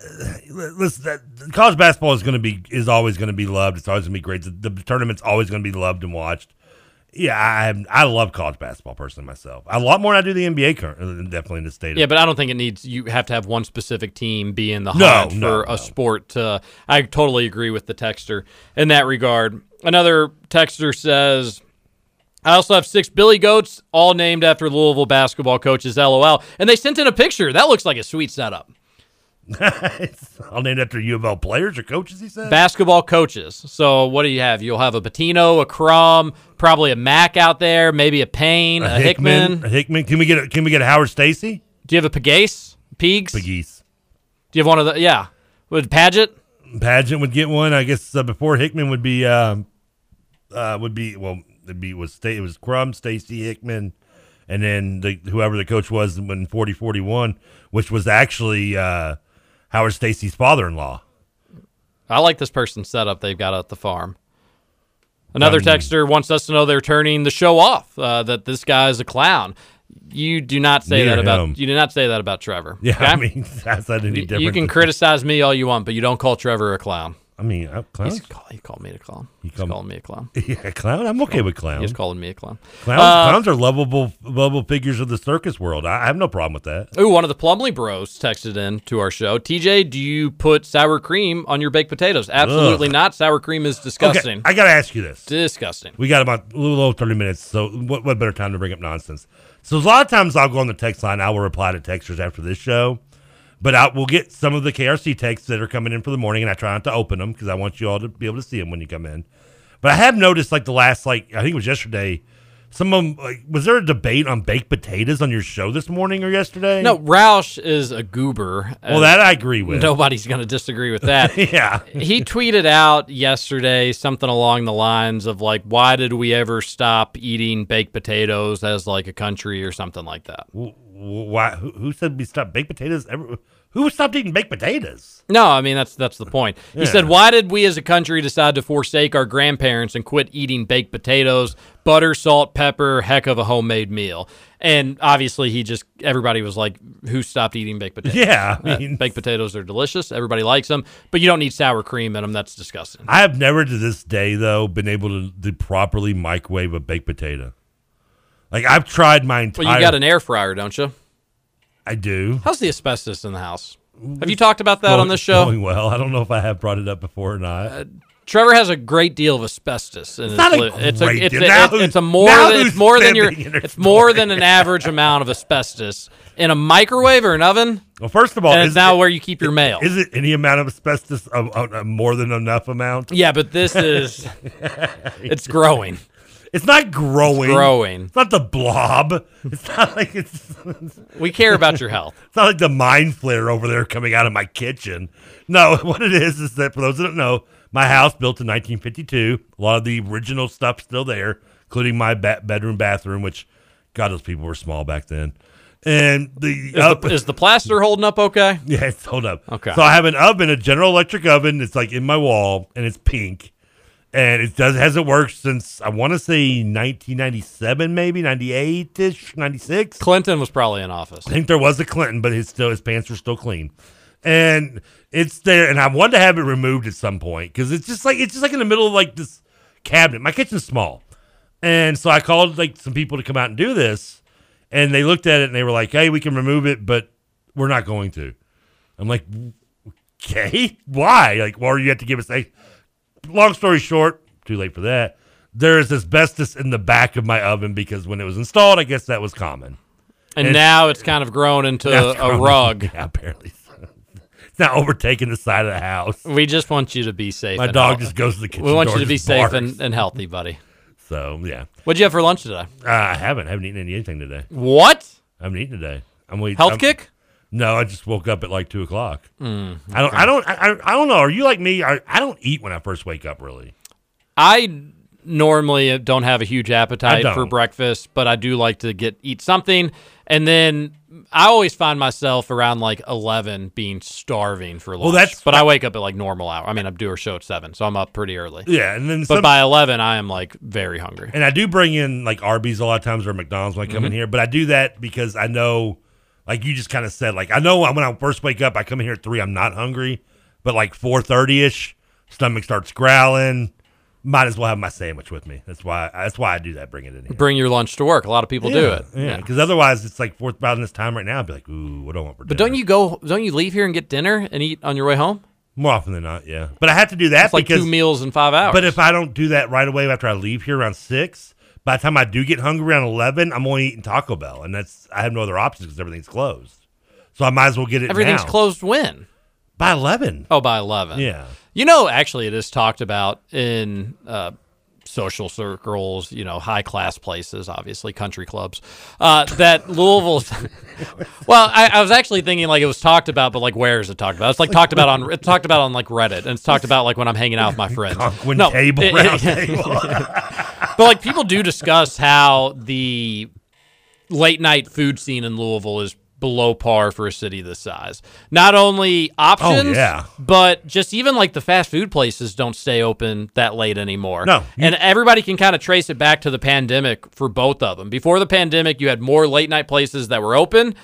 Uh, listen, that, college basketball is going to be is always going to be loved. It's always going to be great. The, the tournament's always going to be loved and watched. Yeah, I I love college basketball personally myself. A lot more than I do the NBA. Current, definitely in the state. of Yeah, but I don't think it needs. You have to have one specific team be in the No, hunt no, for a sport. To, I totally agree with the texter in that regard. Another texter says. I also have six Billy Goats, all named after Louisville basketball coaches. LOL. And they sent in a picture. That looks like a sweet setup. <laughs> all named after U of L players or coaches. He said. basketball coaches. So what do you have? You'll have a Pitino, a Crum, probably a Mack out there, maybe a Payne, a, Hickman. A Hickman. Can we get a, Can we get a Howard Stacy? Do you have a Pagase? Pegues. Do you have one of the? Yeah, with Padgett. Padgett would get one. I guess uh, before Hickman would be um, uh, would be well, be was it was Crum, Stacy Hickman, and then the, whoever the coach was when 40-41, which was actually uh, Howard Stacy's father-in-law. I like this person's setup they've got at the farm. Another Um, texter wants us to know they're turning the show off. Uh, that this guy is a clown. You do not say that about him. you do not say that about Trevor. Yeah, okay? <laughs> I mean that's not any different. You can criticize me all you want, but you don't call Trevor a clown. I mean, uh, clowns. He's call, he called me a clown. You He's <laughs> call- calling me a clown. Yeah, clown. I'm okay with clowns. He's calling me a clown. Clowns, Uh, clowns are lovable, lovable figures of the circus world. I, I have no problem with that. Ooh, one of the Plumley Bros texted in to our show. TJ, do you put sour cream on your baked potatoes? Absolutely not. Sour cream is disgusting. Okay, I got to ask you this. Disgusting. We got about a little over 30 minutes, so what, what better time to bring up nonsense? So a lot of times I'll go on the text line. I will reply to texters after this show, but I will get some of the KRC texts that are coming in for the morning, and I try not to open them because I want you all to be able to see them when you come in. But I have noticed, like the last, like I think it was yesterday, some of them, like, was there a debate on baked potatoes on your show this morning or yesterday? No, Roush is a goober. Well, that I agree with. Nobody's going to disagree with that. <laughs> yeah. he tweeted out yesterday something along the lines of like, "Why did we ever stop eating baked potatoes as like a country or something like that?" Why? Who, who said we stopped baked potatoes? Ever, who stopped eating baked potatoes? No, I mean that's that's the point. He Yeah. said, "Why did we as a country decide to forsake our grandparents and quit eating baked potatoes, butter, salt, pepper, heck of a homemade meal?" And obviously, he just everybody was like, "Who stopped eating baked potatoes?" Yeah, I Uh, baked potatoes are delicious. Everybody likes them, but you don't need sour cream in them. That's disgusting. I have never to this day though been able to, to properly microwave a baked potato. Like I've tried my entire. Well, you got an air fryer, don't you? I do. How's the asbestos in the house? Have you talked about that on Going- this show? Going well. I don't know if I have brought it up before or not. Uh, Trevor has a great deal of asbestos in his not a li- it's a it's, deal. a, it's, it's a more than, it's more than your pimping in her it's more than an average amount of asbestos in a microwave or an oven. well, first of all, and is now it- where you keep your mail. Is it any amount of asbestos? A, a, a more than enough amount? yeah, but this is <laughs> it's growing. It's not growing. growing. It's not the blob. It's not like it's. We care about your health. <laughs> It's not like the Mind Flayer over there coming out of my kitchen. No, <laughs> what it is is that for those that don't know, my house built in 1952. A lot of the original stuff still there, including my ba- bedroom, bathroom. Which, God, those people were small back then. And the, Is, up- the, is the plaster holding up okay? <laughs> Yeah, it's hold up. Okay. So I have an oven, a General Electric oven. It's like in my wall, and it's pink, and it does hasn't worked since I want to say 1997, maybe 98 ish, 96. Clinton was probably in office. I think there was a Clinton, but his still his pants were still clean, and it's there. And I wanted to have it removed at some point because it's just like it's just like in the middle of like this cabinet. My kitchen's small, and so I called like some people to come out and do this, and they looked at it and they were like, "Hey, we can remove it, but we're not going to." I'm like, "Okay, <laughs> why? Like, or you have to give us a." Long story short, too late for that. There is asbestos in the back of my oven because when it was installed, I guess that was common. And It's- now it's kind of grown into a grown- <laughs> rug. Yeah, apparently. It's now overtaking the side of the house. We just want you to be safe. My dog healthy. just goes to the kitchen We want you to be safe and, and healthy, buddy. So yeah, What'd you have for lunch today? uh, I haven't. I haven't eaten anything today. What? I haven't eaten today. I'm waiting. Health I'm- kick? No, I just woke up at like two o'clock. Mm, I don't. I don't. I, I- don't know. Are you like me? I, I don't eat when I first wake up. Really. I normally don't have a huge appetite for breakfast, but I do like to get eat something. And then I always find myself around like eleven being starving for lunch. Well, that's- but I wake up at like normal hour. I mean, I do a show at seven, so I'm up pretty early. Yeah, and then but some- by eleven, I am like very hungry. And I do bring in like Arby's a lot of times or McDonald's when I come in Mhm. here, but I do that because I know, like you just kind of said, like I know when I first wake up, I come in here at three, I'm not hungry, but like four thirty ish, stomach starts growling. Might as well have my sandwich with me. That's why. That's why I do that. Bring it in here. Bring your lunch to work. A lot of people do it. Yeah, because otherwise it's like fourth about this time right now. I'd be like, ooh, what do I want for But dinner? don't you go? Don't you leave here and get dinner and eat on your way home? More often than not, yeah. But I have to do that It's like because two meals in five hours. But if I don't do that right away after I leave here around six, by the time I do get hungry around eleven, I'm only eating Taco Bell, and that's I have no other options because everything's closed. So I might as well get it. Everything's now. closed when? by eleven. Oh, by eleven. Yeah. You know, actually, it is talked about in uh, social circles. You know, high class places, obviously country clubs. Uh, that Louisville. <laughs> well, I, I was actually thinking like it was talked about, but like where is it talked about? It's like talked about on it's talked about on like Reddit, and it's talked about like when I'm hanging out with my friends. Conquin table, it- it- <laughs> table. <laughs> but like people do discuss how the late night food scene in Louisville is below par for a city this size. Not only options, Oh, yeah. but just even like the fast food places don't stay open that late anymore. No, you- and everybody can kind of trace it back to the pandemic for both of them. Before the pandemic, you had more late night places that were open.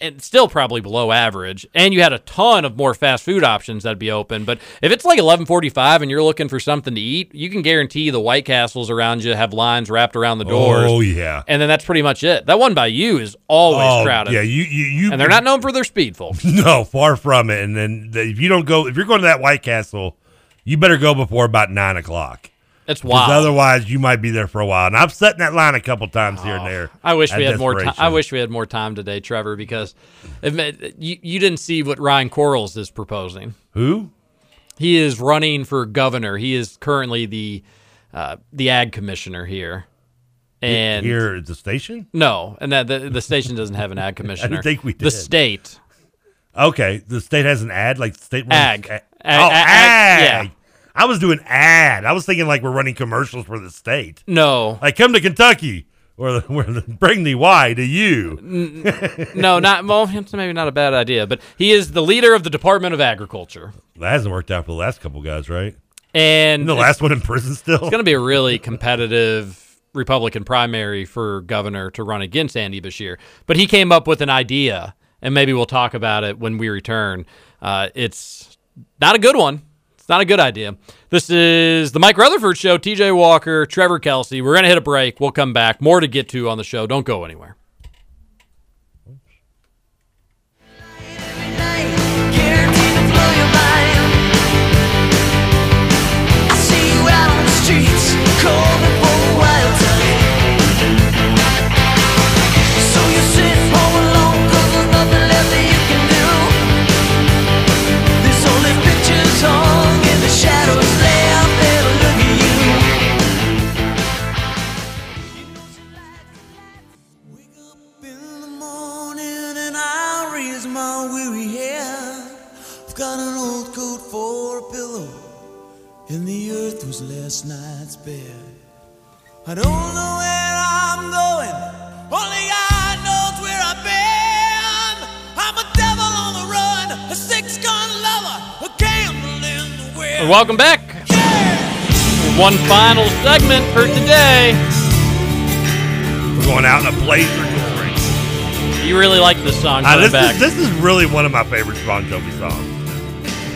And still probably below average, and you had a ton of more fast food options that'd be open. But if it's like eleven forty-five and you're looking for something to eat, you can guarantee the White Castles around you have lines wrapped around the doors. Oh yeah. And then that's pretty much it. That one by you is always Oh, crowded. yeah, you- you- you- and they're not known for their speed, folks. <laughs> No, far from it. And then if you don't go, if you're going to that White Castle, you better go before about nine o'clock. It's 'Cause wild. Otherwise, you might be there for a while. And I've set in that line a couple times here and there. I wish we had more time. I wish we had more time today, Trevor, because it you you didn't see what Ryan Quarles is proposing. Who? He is running for governor. He is currently the uh, the ag commissioner here. And here at the station? No, and that the, the station doesn't have an ag <laughs> commissioner. I think we The state. Okay, the state has an ad, like state Ag. Ag- oh, ag- ag. yeah. I was doing ad. I was thinking like we're running commercials for the state. No, like come to Kentucky, or where the, bring the Y to you. no, not well. Maybe not a bad idea, but he is the leader of the Department of Agriculture. That hasn't worked out for the last couple guys, right? And Isn't the last one in prison still. It's going to be a really competitive Republican primary for governor to run against Andy Beshear. But he came up with an idea, and maybe we'll talk about it when we return. Uh, it's not a good one. Not a good idea. This is the Mike Rutherford Show. TJ Walker, Trevor Kelsey. We're going to hit a break. We'll come back. More to get to on the show. Don't go anywhere. and the earth was last night's bed. I don't know where I'm going, only God knows where I've been. I'm a devil on the run, a six gun lover, a gambler in the wind. Welcome back. Yeah. One final segment for today. We're going out in a blazer glory. You really like this song. Uh, this, is, this is really one of my favorite Bon Jovi songs.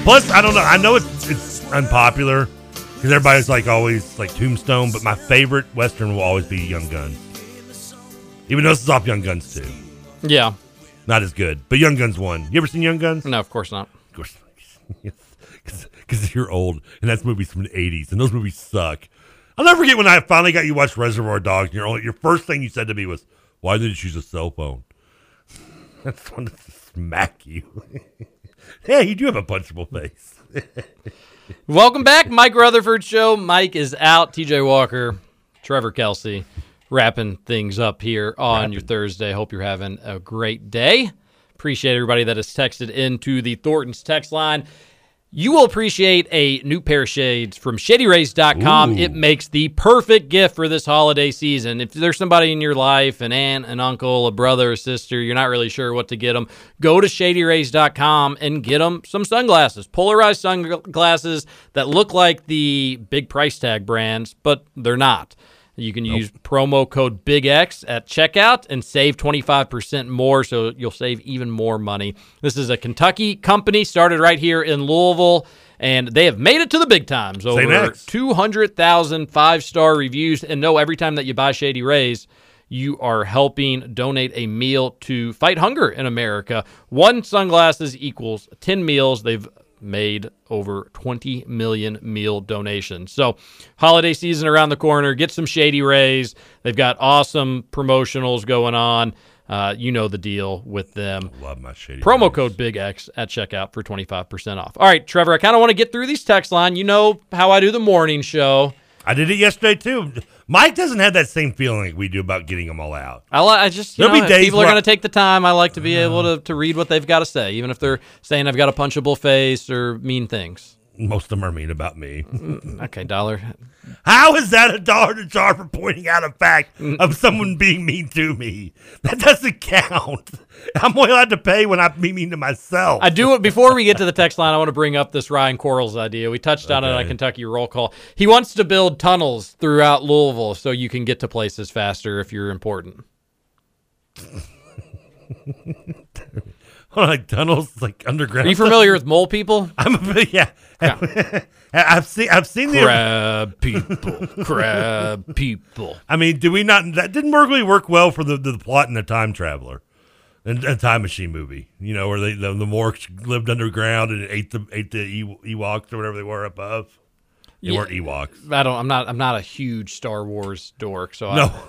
Plus, I don't know. I know it's unpopular because everybody's like always like Tombstone, but my favorite Western will always be Young Guns. Even though this is off Young Guns too. yeah. Not as good, but Young Guns won. You ever seen Young Guns? No, of course not. Of course, because <laughs> you're old, and that's movies from the '80s, and those movies suck. I'll never forget when I finally got you watch Reservoir Dogs. And your only, your first thing you said to me was, "Why didn't you use a cell phone?" <laughs> That's fun to smack you. <laughs> hey, you do have a punchable face. Welcome back, Mike Rutherford Show. Mike is out. TJ Walker, Trevor Kelsey, wrapping things up here on your Thursday. Hope you're having a great day. Appreciate everybody that has texted into the Thornton's text line. You will appreciate a new pair of shades from ShadyRays.com. Ooh. It makes the perfect gift for this holiday season. If there's somebody in your life, an aunt, an uncle, a brother, a sister, you're not really sure what to get them, go to ShadyRays.com and get them some sunglasses. Polarized sunglasses that look like the big price tag brands, but they're not. You can use promo code BIGX at checkout and save 25% more, so you'll save even more money. This is a Kentucky company started right here in Louisville, and they have made it to the big times. Over next. 200,000 five star reviews. And know every time that you buy Shady Rays, you are helping donate a meal to fight hunger in America. One sunglasses equals 10 meals. They've made over 20 million meal donations. So, holiday season around the corner, get some Shady Rays. They've got awesome promotionals going on. Uh, you know the deal with them. Love my shady. Promo code Big X at checkout for 25% off. All right, Trevor, I kind of want to get through these text line. You know how I do the morning show. I did it yesterday too. Mike doesn't have that same feeling like we do about getting them all out. I, li- I just, you There'll know, be days people are where I- going to take the time. I like to be able to, to read what they've got to say, even if they're saying I've got a punchable face or mean things. Most of them are mean about me. <laughs> okay, dollar. How is that a dollar to jar for pointing out a fact of someone being mean to me? That doesn't count. I'm only allowed to pay when I'm being mean to myself. I do it before we get to the text line. I want to bring up this Ryan Quarles idea. We touched on it on a Kentucky roll call. He wants to build tunnels throughout Louisville so you can get to places faster if you're important. <laughs> like tunnels, like underground. Are you familiar with mole people? <laughs> I'm a, yeah. <laughs> I've seen I've seen the Crab people, crab people. I mean, do we not? That didn't really work well for the the plot in the Time Traveler, and a time machine movie. You know, where they the, the Morks lived underground and ate the ate the Ewoks or whatever they were above. They Yeah. weren't Ewoks. I don't. I'm not. I'm not a huge Star Wars dork. So No, I,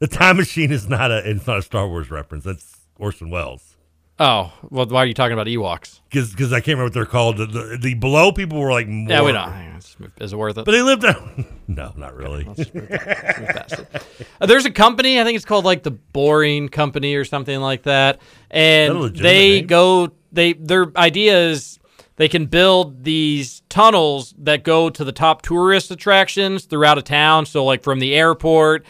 the Time Machine is not a it's not a Star Wars reference. That's Orson Welles. Oh well, why are you talking about Ewoks? Because I can't remember what they're called. The, the, the below people were like more. Yeah, we don't. Is it worth it? But they lived. Out <laughs> No, not really. Uh, there's a company, I think it's called like the Boring Company or something like that and they name? go. They their idea is they can build these tunnels that go to the top tourist attractions throughout a town. So like from the airport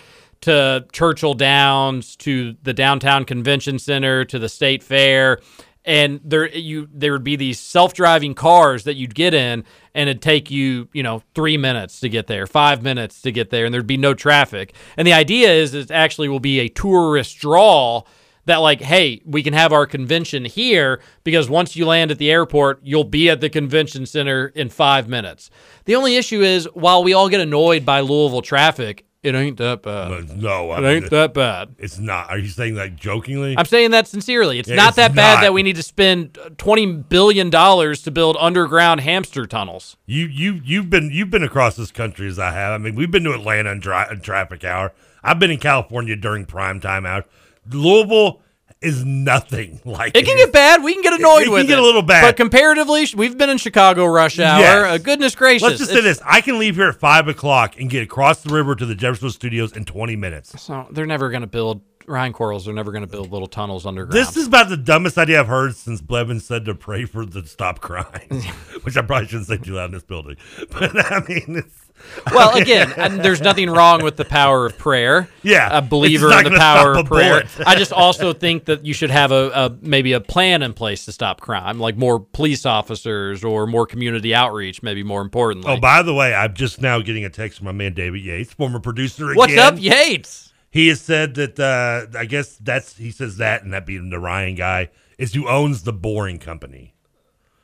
to Churchill Downs to the downtown convention center to the state fair. And there you there would be these self-driving cars that you'd get in and it'd take you, you know, 3 minutes to get there, 5 minutes to get there and there'd be no traffic. And the idea is it actually will be a tourist draw that like hey we can have our convention here because once you land at the airport you'll be at the convention center in five minutes the only issue is while we all get annoyed by louisville traffic it ain't that bad No, I it mean, ain't that bad It's not. Are you saying that jokingly? i'm saying that sincerely it's Yeah, not it's that bad not. that we need to spend uh, 20 billion dollars to build underground hamster tunnels You you you've been you've been across this country as I have. I mean, we've been to Atlanta in, dri- in traffic hour. I've been in California during prime time hour. Louisville is nothing <laughs> like it can get bad. We can get annoyed It can with it. get a little bad. But comparatively, we've been in Chicago rush hour. Yes. Uh, goodness gracious. Let's just say this: I can leave here at five o'clock and get across the river to the Jefferson Studios in twenty minutes. So they're never going to build Ryan Quarles, they're never going to build little tunnels underground. This is about the dumbest idea I've heard since Blevin said to pray for the stop crying, <laughs> which I probably shouldn't say too loud in this building. <laughs> But I mean, it's. <laughs> well, again, and there's nothing wrong with the power of prayer. Yeah, a believer in the power of prayer. I just also think that you should have a, a maybe a plan in place to stop crime, like more police officers or more community outreach. Maybe more importantly. Oh, by the way, I'm just now getting a text from my man David Yates, former producer. What's up, Yates? He has said that uh, I guess that's he says that, and that being the Ryan guy is who owns the Boring Company.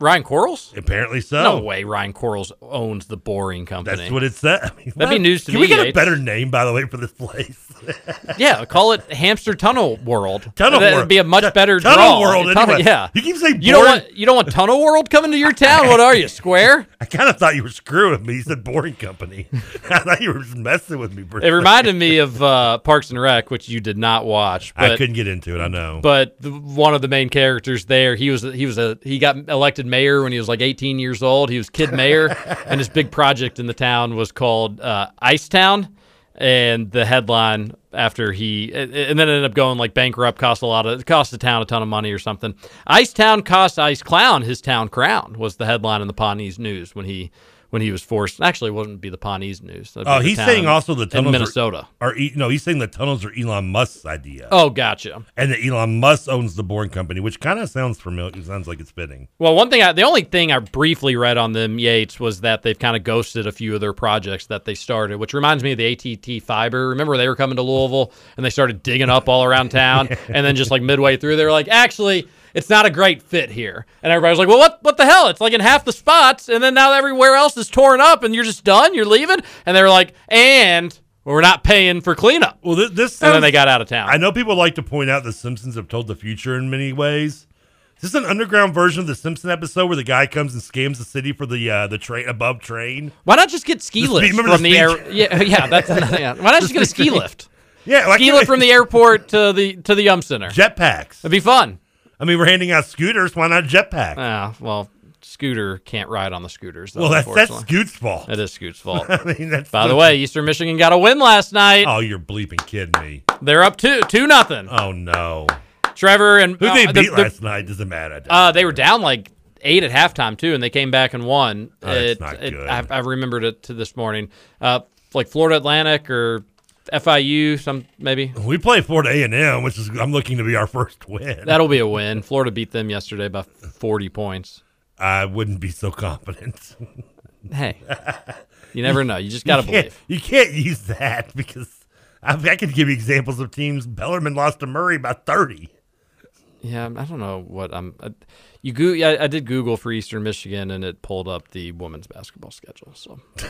Ryan Quarles? Apparently so. No way, Ryan Quarles owns the Boring Company. That's what it said. I mean, That'd be news to Can me. we get a better name, by the way, for this place? <laughs> Yeah, call it Hamster Tunnel World. Tunnel That'd World. be a much better Tunnel draw. World, Tunnel- anyway. yeah. You keep saying you don't want you don't want Tunnel World coming to your town. What are you, square? <laughs> I kind of thought you were screwing with me. You said Boring Company. <laughs> I thought you were just messing with me. It reminded me of uh, Parks and Rec, which you did not watch. I couldn't get into it. I know. But the, one of the main characters there, he was he was a he got elected mayor when he was like 18 years old. He was kid mayor, <laughs> and his big project in the town was called uh, Ice Town. And the headline after he and then it ended up going like bankrupt, cost a lot of it cost the town a ton of money or something. Ice Town cost Ice Clown his town crown was the headline in the Pawnees News when he when he was forced. Actually, it wouldn't be the Pawnees News. Oh, he's saying also the tunnels in Minnesota. Are, are no, he's saying the tunnels are Elon Musk's idea. Oh, gotcha. And that Elon Musk owns the Boring Company, which kind of sounds familiar. It sounds like it's fitting. Well, one thing, I, the only thing I briefly read on them Yates was that they've kind of ghosted a few of their projects that they started, which reminds me of the ATT fiber. Remember they were coming to Louisville and they started digging up all around town, <laughs> and then just like midway through, they were like, actually. It's not a great fit here, and everybody was like, "Well, what? What the hell? It's like in half the spots, and then now everywhere else is torn up, and you're just done. You're leaving." And they were like, "And we're not paying for cleanup." Well, this, this and then they got out of town. I know people like to point out the Simpsons have told the future in many ways. This is this an underground version of the Simpson episode where the guy comes and scams the city for the uh, the train above train? Why not just get ski The speed- lifts from the the, air? <laughs> Yeah, yeah, that's yeah. Why not just get a ski lift? <laughs> Yeah, like- ski lift from the airport to the to the Yum Center. Jetpacks. It'd be fun. I mean, we're handing out scooters. Why not jetpack? Yeah, well, Scooter can't ride on the scooters. Though, Well, that's- that's. Scoot's fault. It is Scoot's <laughs> fault. I mean, that's By the the- way, Eastern Michigan got a win last night. Oh, you're bleeping kidding me. They're up two two nothing. Oh no. Trevor and Who they uh, beat the- the- last night doesn't matter. Uh, they were down like eight at halftime too, and they came back and won. Oh, that's it, not it- good. I, I remembered it to this morning. Uh, like Florida Atlantic or FIU, some maybe. We play Florida A and M, which is I'm looking to be our first win. That'll be a win. Florida beat them yesterday by 40 points. I wouldn't be so confident. <laughs> Hey, you never know. You just got to believe. You can't use that because I, I could give you examples of teams. Bellarmine lost to Murray by 30. Yeah, I don't know what I'm. Uh, you go, I, I did Google for Eastern Michigan, and it pulled up the women's basketball schedule. So <laughs>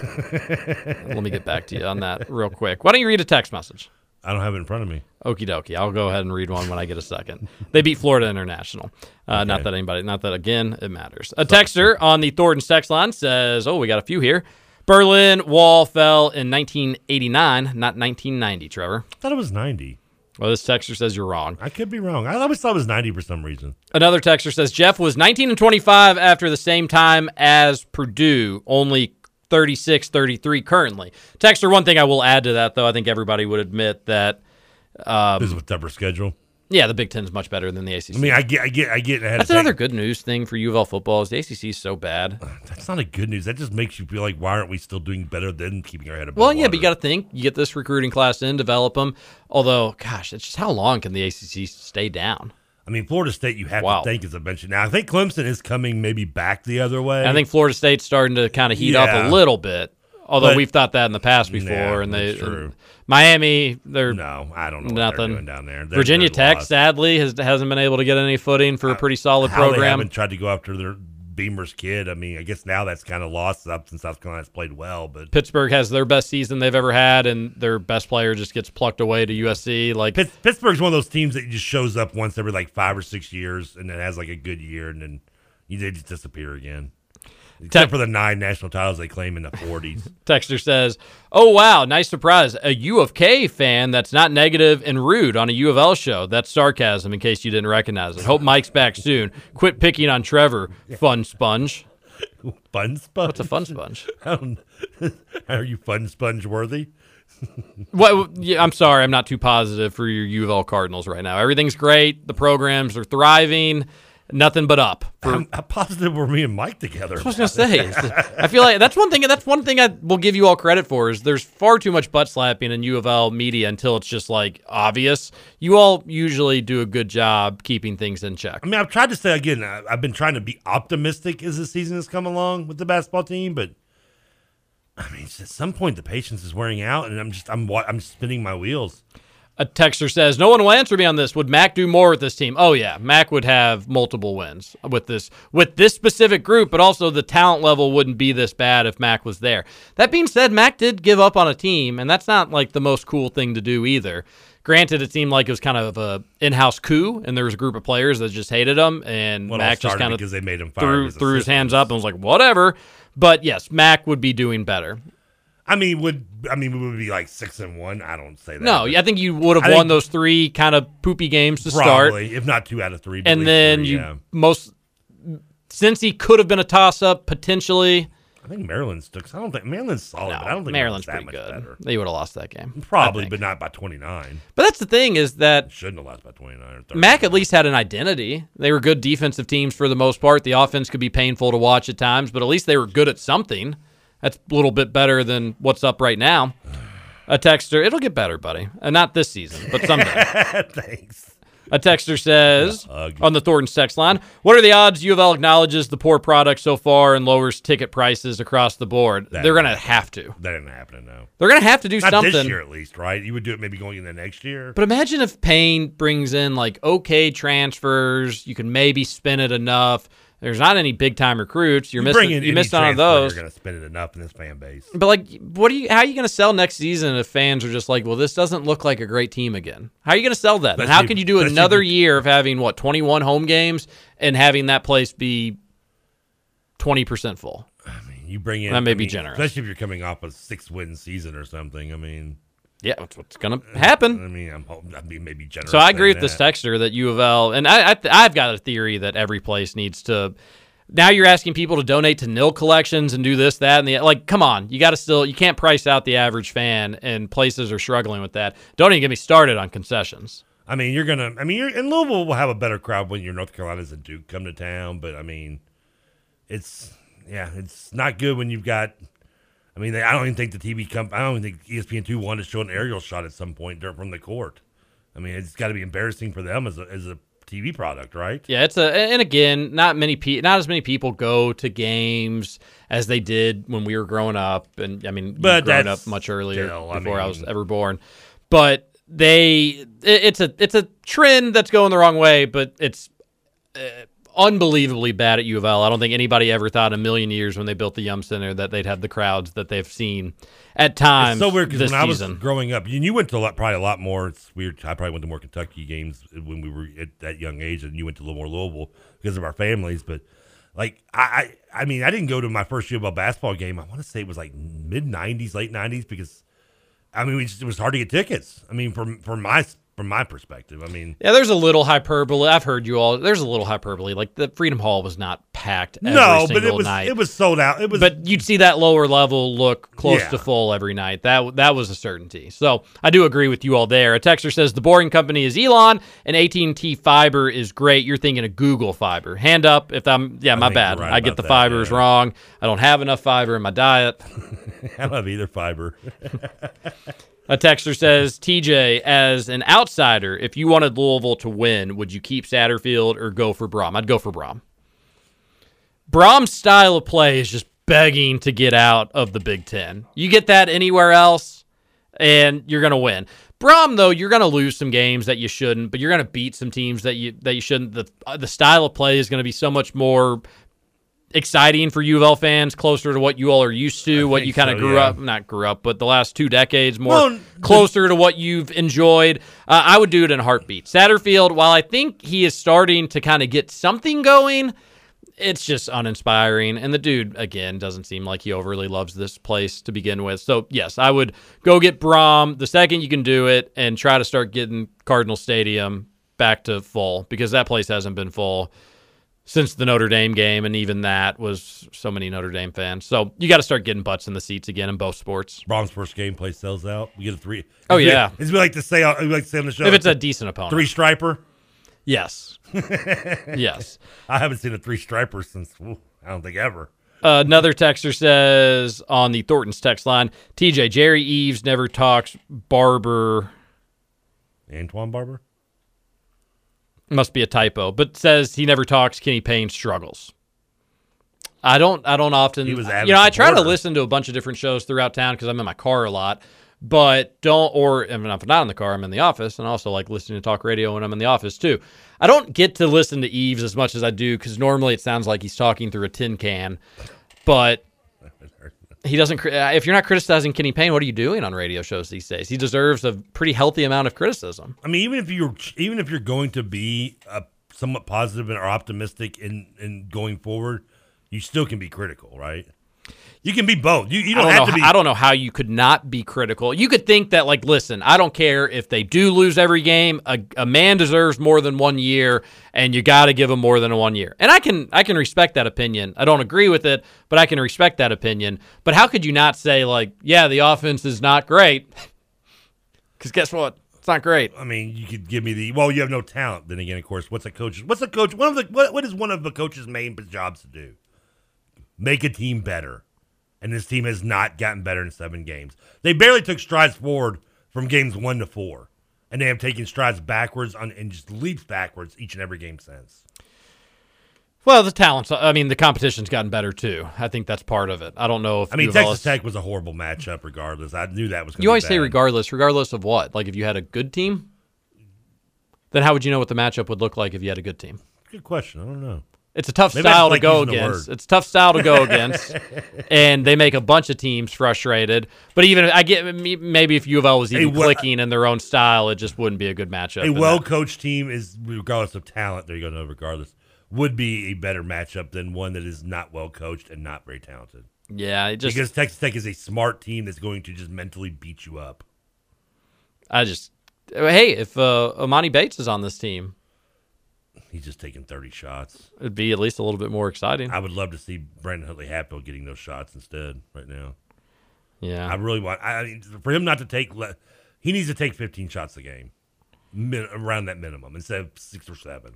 let me get back to you on that real quick. Why don't you read a text message? I don't have it in front of me. Okie dokie. I'll go ahead and read one when I get a second. They beat Florida International. Uh, Not that anybody, not that again, it matters. A texter on the Thornton sex line says, "Oh, we got a few here. Berlin Wall fell in 1989, not 1990." Trevor, I thought it was 90. Well, this texter says you're wrong. I could be wrong. I always thought it was 90 for some reason. Another texter says Jeff was 19 and 25 after the same time as Purdue, only 36 33 currently. Texter, one thing I will add to that, though, I think everybody would admit that. Um, This is with tougher schedule. Yeah, the Big Ten is much better than the ACC. I mean, I get, I get, I get. Ahead That's another good news thing for U of L football is the ACC is so bad. Uh, that's not a good news. That just makes you feel like why aren't we still doing better than keeping our head above Well, yeah, but you got to think you get this recruiting class in, develop them. Although, gosh, it's just how long can the ACC stay down? I mean, Florida State, you have Wow. to think, as I mentioned. Now, I think Clemson is coming maybe back the other way. I think Florida State's starting to kind of heat up a little bit. Although But- we've thought that in the past before, and they and Miami, they're no, I don't know nothing down there. They're- Virginia they're Tech, lost. sadly, has hasn't been able to get any footing for a pretty solid How they program. haven't tried to go after their Beamer's kid. I mean, I guess now that's kind of lost up since South Carolina's played well, but Pittsburgh has their best season they've ever had, and their best player just gets plucked away to USC. Like Pitt- Pittsburgh's one of those teams that just shows up once every like five or six years and then has like a good year and then they just disappear again. Except for the nine national titles they claim in the 40s. <laughs> Texter says, "Oh wow, nice surprise! A U of K fan that's not negative and rude on a U of L show. That's sarcasm. In case you didn't recognize it. Hope Mike's back soon. Quit picking on Trevor. Fun sponge. fun sponge. What's a fun sponge? <laughs> <laughs> Are you fun sponge worthy? Well, yeah, I'm sorry, I'm not too positive for your U of L Cardinals right now. Everything's great. The programs are thriving. Nothing but up. For, How, how positive were me and Mike together? I was gonna say. I feel like that's one thing. That's one thing I will give you all credit for is there's far too much butt slapping in U of L media until it's just like obvious. You all usually do a good job keeping things in check. I mean, I've tried to say again. I- I've been trying to be optimistic as the season has come along with the basketball team, but I mean, at some point the patience is wearing out, and I'm just I'm I'm spinning my wheels. A texter says, "No one will answer me on this. Would Mack do more with this team? Oh yeah, Mack would have multiple wins with this with this specific group, but also the talent level wouldn't be this bad if Mack was there. That being said, Mack did give up on a team, and that's not like the most cool thing to do either. Granted, it seemed like it was kind of a in-house coup, and there was a group of players that just hated him, and Well, Mack just kind of because they made him threw his threw his hands up and was like, whatever. But yes, Mack would be doing better. I mean, would I mean we would be like six and one? I don't say that. No, I think you would have I won think those three kind of poopy games to probably, start. if not two out of three. and then you yeah. most since he could have been a toss up potentially. I think Maryland's took. I don't think Maryland's solid, but I don't think Maryland's that pretty much good. better. They would have lost that game, Probably, but not by twenty nine. But that's the thing is that Shouldn't have lost by twenty nine or thirty. Mack at least had an identity. They were good defensive teams for the most part. The offense could be painful to watch at times, but at least they were good at something. That's a little bit better than what's up right now. A texter, it'll get better, buddy. And not this season, but someday. <laughs> Thanks. A texter says on the Thornton's text line, "What are the odds U of L acknowledges the poor product so far and lowers ticket prices across the board? That They're going to have to. That didn't happen, no. They're going to have to do Not something. this year, at least, right? You would do it maybe going into next year. But imagine if Payne brings in like okay transfers. You can maybe spin it enough. There's not any big time recruits. You're You missing. You missed out on those. You're going to spend it enough in this fan base. But like, what are you? How are you going to sell next season if fans are just like, well, this doesn't look like a great team again? How are you going to sell that? And how can you do another year of having what 21 home games and having that place be 20 percent full? I mean, you bring in That may I be mean, generous. especially if you're coming off a six win season or something. I mean, Yeah, that's what's going to happen. I mean, I'm hoping I'd be maybe generous. So I agree with this that. texter that U of L, and I, I I've got a theory that every place needs to. Now you're asking people to donate to nil collections and do this, that, and the like. Come on, you got to still you can't price out the average fan, and places are struggling with that. Don't even get me started on concessions. I mean, you're gonna. I mean, you're, and Louisville will have a better crowd when your North Carolinas and Duke come to town. But I mean, it's yeah, it's not good when you've got. I mean, they, I don't even think the TV comp. I don't even think ESPN two wanted to show an aerial shot at some point from the court. I mean, it's got to be embarrassing for them as a as a TV product, right? Yeah, it's a and again, not many pe- not as many people go to games as they did when we were growing up, and I mean, But growing up much earlier still, I before I, was mean- ever born. But they, it, it's a it's a trend that's going the wrong way, but it's uh, unbelievably bad at U of L. I don't think anybody ever thought in a million years when they built the Yum Center that they'd have the crowds that they've seen at times. It's so weird because when I was season. growing up, and you went to a lot, probably a lot more. It's weird. I probably went to more Kentucky games when we were at that young age, and you went to a little more Louisville because of our families. But like, I, I, I mean, I didn't go to my first U of L basketball game. I want to say it was like mid '90s, late '90s, because I mean, we just, it was hard to get tickets. I mean, from from my from my perspective, I mean, Yeah, there's a little hyperbole. I've heard you all. There's a little hyperbole. Like the Freedom Hall was not packed every no, but it was night. it was sold out. It was, but you'd see that lower level look close Yeah. to full every night. That that was a certainty. So I do agree with you all there. A texter says the boring company is Elon and AT and T fiber is great. You're thinking of Google fiber. Hand up if I'm. Yeah, my bad. right I get the that, fibers yeah. wrong. I don't have enough fiber in my diet. I don't have either fiber. <laughs> A texter says, TJ, as an outsider, if you wanted Louisville to win, would you keep Satterfield or go for Brohm? I'd go for Brohm. Brohm's style of play is just begging to get out of the Big Ten. You get that anywhere else, and you're gonna win. Brohm, though, you're gonna lose some games that you shouldn't, but you're gonna beat some teams that you that you shouldn't. The uh, the style of play is gonna be so much more exciting for U of L fans, closer to what you all are used to, what you kind of so, grew yeah. up, not grew up, but the last two decades, more Well, closer to what you've enjoyed. Uh, I would do it in a heartbeat. Satterfield, while I think he is starting to kind of get something going, it's just uninspiring. And the dude, again, doesn't seem like he overly loves this place to begin with. So, yes, I would go get Brohm the second you can do it and try to start getting Cardinal Stadium back to full because that place hasn't been full since the Notre Dame game, and even that was so many Notre Dame fans. So you got to start getting butts in the seats again in both sports. Brohm's first game play sells out. We get a three. Oh, It's- yeah. It's we like to say. We like to say on the show If it's a decent opponent. three striper. Yes. <laughs> yes. I haven't seen a three striper since ooh, I don't think ever. Uh, another texter says on the Thornton's text line, TJ Jerry Eaves never talks Barber. Antoine Barber. Must be a typo, but says he never talks Kenny Payne struggles. I don't. I don't often. You know, I try to listen to a bunch of different shows throughout town because I'm in my car a lot. But don't, or I mean, if I'm not in the car, I'm in the office, and I also like listening to talk radio when I'm in the office too. I don't get to listen to Eaves as much as I do because normally it sounds like he's talking through a tin can. But <laughs> he doesn't. uh, If you're not criticizing Kenny Payne, what are you doing on radio shows these days? He deserves a pretty healthy amount of criticism. I mean, even if you're even if you're going to be uh, somewhat positive and or optimistic in in going forward, you still can be critical, right? You can be both. You you don't, I don't have know, to be. I don't know how you could not be critical. You could think that, like, listen, I don't care if they do lose every game. A, a man deserves more than one year, and you got to give him more than one year. And I can I can respect that opinion. I don't agree with it, but I can respect that opinion. But how could you not say like, yeah, the offense is not great? <laughs> Because guess what? It's not great. I mean, you could give me the well. You have no talent. Then again, of course, what's a coach? What's a coach? One of the what, what is one of the coach's main jobs to do? Make a team better. And this team has not gotten better in seven games. They barely took strides forward from games one to four, and they have taken strides backwards on and just leaps backwards each and every game since. Well, the talents. I mean, the competition's gotten better too. I think that's part of it. I don't know if I mean, U of Texas Tech was a horrible matchup, regardless. I knew that was. You always say regardless, regardless of what? Like if you had a good team, then how would you know what the matchup would look like if you had a good team? Good question. I don't know. It's a tough Maybe style to like go against. It's a tough style to go <laughs> against, and they make a bunch of teams frustrated. But even I get maybe if U of L was even what- clicking in their own style, it just wouldn't be a good matchup. A well coached team is, regardless of talent, there you go, no, regardless, would be a better matchup than one that is not well coached and not very talented. Yeah, it just because Texas Tech is a smart team that's going to just mentally beat you up. I just hey, if uh, Emoni Bates is on this team, He's just taking 30 shots. it'd be at least a little bit more exciting. I would love to see Brandon Huntley Hatfield getting those shots instead right now. Yeah, I really want. I mean, for him not to take, le- he needs to take 15 shots a game, min, around that minimum instead of six or seven.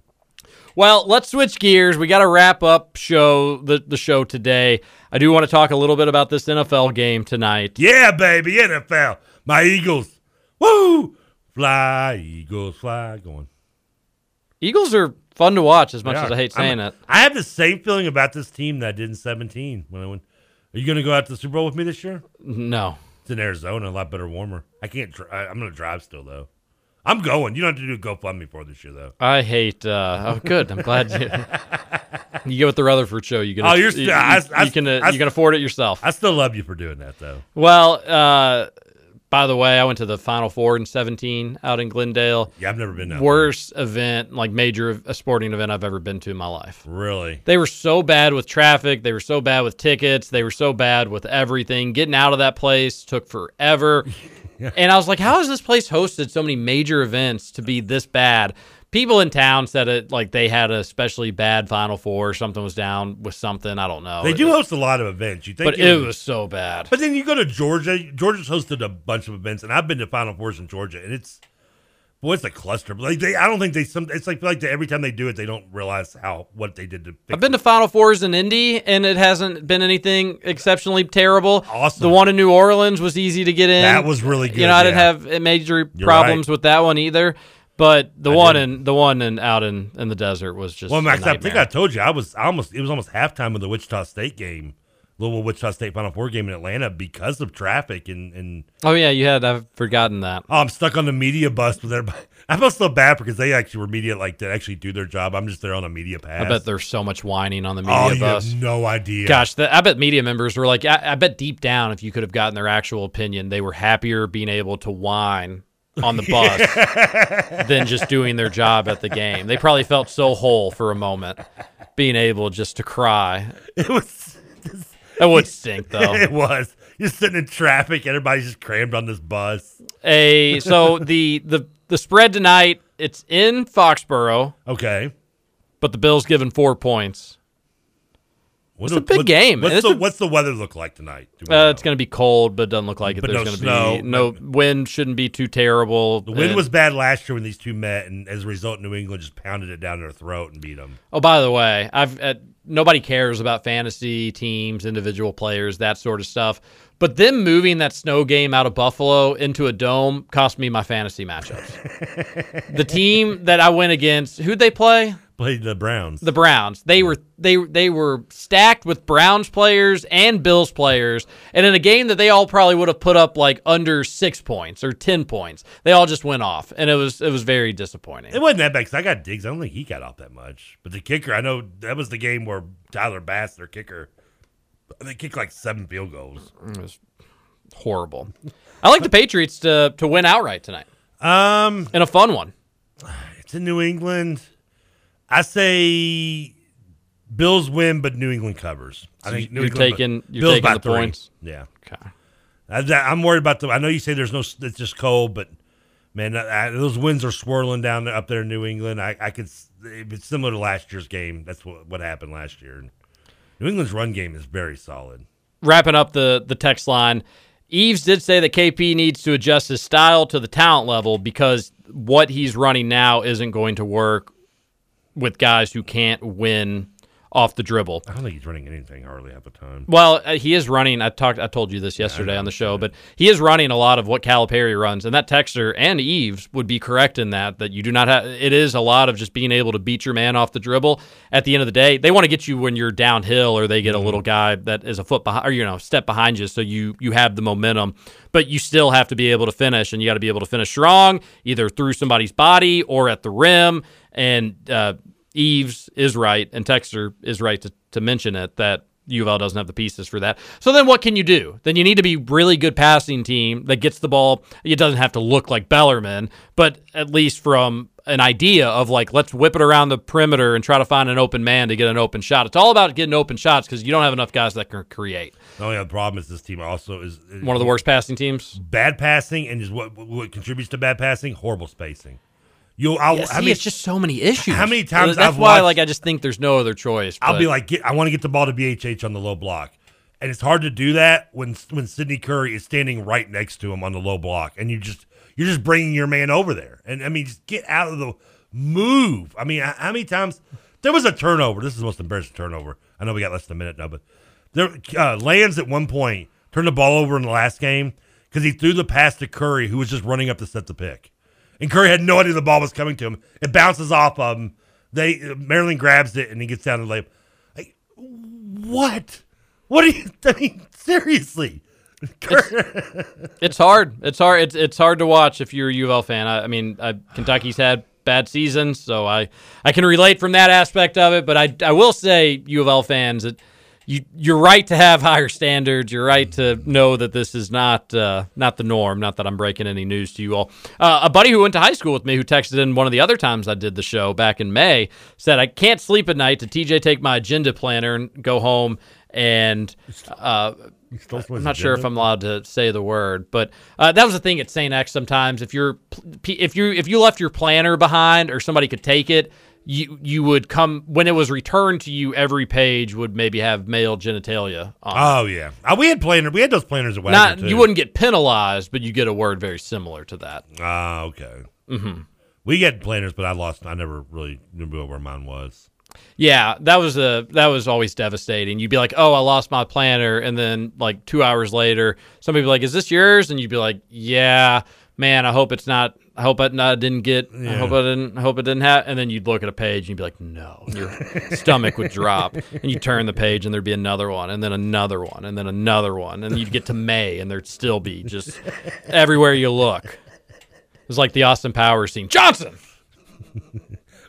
Well, let's switch gears. We got to wrap up show the, the show today. I do want to talk a little bit about this NFL game tonight. Yeah, baby, NFL, my Eagles, woo, fly Eagles, fly, going. Eagles are fun to watch as much as. I hate saying I'm- it. I have the same feeling about this team that I did in 17 when I went. Are you going to go out to the Super Bowl with me this year? No. It's in Arizona, a lot better, warmer. I can't. Dri- I, I'm going to drive still though. I'm going. You don't have to do GoFundMe for this year though. I hate. Uh, oh, good. I'm glad you. <laughs> you go with the Rutherford show. You can. Oh, you're you, still- you, I- I- you can. Uh, I- you can afford it yourself. I still love you for doing that though. Well, uh, by the way, I went to the Final Four in 17 out in Glendale. Yeah, I've never been out there. Worst event, like major a sporting event I've ever been to in my life. Really? They were so bad with traffic. They were so bad with tickets. They were so bad with everything. Getting out of that place took forever. <laughs> And I was like, how has this place hosted so many major events to be this bad? People in town said it like they had a especially bad Final Four. or Something was down with something. I don't know. They do host a lot of events. You think, but it was so bad. But then you go to Georgia. Georgia's hosted a bunch of events, and I've been to Final Fours in Georgia, and it's boy, it's a cluster. Like they, I don't think they. Some, it's like like they, every time they do it, they don't realize how what they did to. I've been to Final Fours in Indy, and it hasn't been anything exceptionally terrible. Awesome. The one in New Orleans was easy to get in. That was really good, You know, I didn't have major You're problems right. with that one either. But the I one didn't. in the one in out in, in the desert was just Well, Max, I think. I told you I was almost it was almost halftime of the Wichita State game, Louisville Wichita State Final Four game in Atlanta because of traffic and and Oh yeah, you had. I've forgotten that. oh, I'm stuck on the media bus with everybody. <laughs> I feel so bad because they actually were media like that actually do their job. I'm just there on a media pass. I bet there's so much whining on the oh, media oh, bus. have no idea. Gosh, the, I bet media members were like, I, I bet deep down, if you could have gotten their actual opinion, they were happier being able to whine on the <laughs> bus than just doing their job at the game. They probably felt so whole for a moment, being able just to cry. It was. That would stink though. <laughs> it was. You're sitting in traffic. Everybody's just crammed on this bus. A so the the the spread tonight. It's in Foxborough. Okay. but the Bills given four points. What It's a big what- game. What's the, a- what's the weather look like tonight? Uh, it's going to be cold, but it doesn't look like it. But There's no going to snow. be no wind. Shouldn't be too terrible. the wind And- was bad last year when these two met, and as a result, New England just pounded it down their throat and beat them. Oh, by the way, I've uh, nobody cares about fantasy teams, individual players, that sort of stuff. But them moving that snow game out of Buffalo into a dome cost me my fantasy matchups. <laughs> the team that I went against, who'd they play? Played the Browns. The Browns. They were they they were stacked with Browns players and Bills players, and in a game that they all probably would have put up like under six points or ten points, they all just went off, and it was it was very disappointing. It wasn't that bad because I got Diggs. I don't think he got off that much. But the kicker, I know that was the game where Tyler Bass, their kicker, they kicked like seven field goals. It was horrible. I like the Patriots to to win outright tonight. Um, and a fun one. It's in New England. I say Bills win, but New England covers. I So think New you're England, taking- you're Bills taking by the three. points? Yeah. Okay. I, I'm worried about the. I know you say there's no. It's just cold, but man, I, I- those winds are swirling down there, up there in New England. I, I could. it's similar to last year's game, that's what what happened last year. New England's run game is very solid. Wrapping up the the text line, Eaves did say that KP needs to adjust his style to the talent level because what he's running now isn't going to work with guys who can't win off the dribble. I don't think he's running anything hardly at the time. Well, uh, he is running. I talked. I told you this yesterday on the show, but he is running a lot of what Calipari runs, and that Texter and Eaves would be correct in that. That you do not have. It is a lot of just being able to beat your man off the dribble. At the end of the day, they want to get you when you're downhill, or they get a little guy that is a foot behind, or you know, step behind you, so you you have the momentum. But you still have to be able to finish, and you got to be able to finish strong, either through somebody's body or at the rim. And uh, Eaves is right, and Texter is right to, to mention it that U of L doesn't have the pieces for that. So then what can you do? Then you need to be really good passing team that gets the ball. It doesn't have to look like Bellarmine, but at least from an idea of like let's whip it around the perimeter and try to find an open man to get an open shot. It's all about getting open shots because you don't have enough guys that can create. The only other problem is this team also is One of the worst passing teams. Bad passing and is what what contributes to bad passing. Horrible spacing. You, I'll, Yeah, see, many- it's just so many issues. How many times That's I've why, watched- like, I just think there's no other choice. I'll but- be like, get, I want to get the ball to BHH on the low block, and it's hard to do that when when Sidney Curry is standing right next to him on the low block, and you just you're just bringing your man over there, and I mean, just get out of the move. I mean, how how many times there was a turnover? This is the most embarrassing turnover. I know we got less than a minute now, but there uh, Lands at one point turned the ball over in the last game because he threw the pass to Curry, who was just running up to set the pick. And Curry had no idea the ball was coming to him. It bounces off of him. They Maryland grabs it and he gets down the layup. Like, what? What are you? <laughs> I mean, seriously. it's hard. It's hard. It's it's hard to watch if you're a U of L fan. I, I mean, I, Kentucky's had bad seasons, so I I can relate from that aspect of it. But I I will say U of L fans that you you're right to have higher standards. You're right to know that this is not uh, not the norm. Not that I'm breaking any news to you all. Uh, a buddy who went to high school with me, who texted in one of the other times I did the show back in May, said I can't sleep at night. To TJ take my agenda planner and go home and. Uh, I'm not sure if I'm allowed to say the word, but uh, that was the thing at St. X. Sometimes if you're if you if you left your planner behind or somebody could take it, you you would come when it was returned to you. Every page would maybe have male genitalia. on it. Oh yeah, uh, we had planner. We had those planners at Wagner Not too. you wouldn't get penalized, but you get a word very similar to that. Ah, okay. hmm We get planners, but I lost. I never really knew where mine was. Yeah, that was a that was always devastating. You'd be like, "Oh, I lost my planner," and then like two hours later, somebody would be like, "Is this yours?" And you'd be like, "Yeah, man. I hope it's not. I hope I not, didn't get. I hope I didn't. I hope it didn't happen. And then you'd look at a page and you'd be like, "No." And your stomach would drop, <laughs> and you turn the page and there'd be another one, and then another one, and then another one, and you'd get to May, and there'd still be just everywhere you look. It was like the Austin Powers scene. Johnson.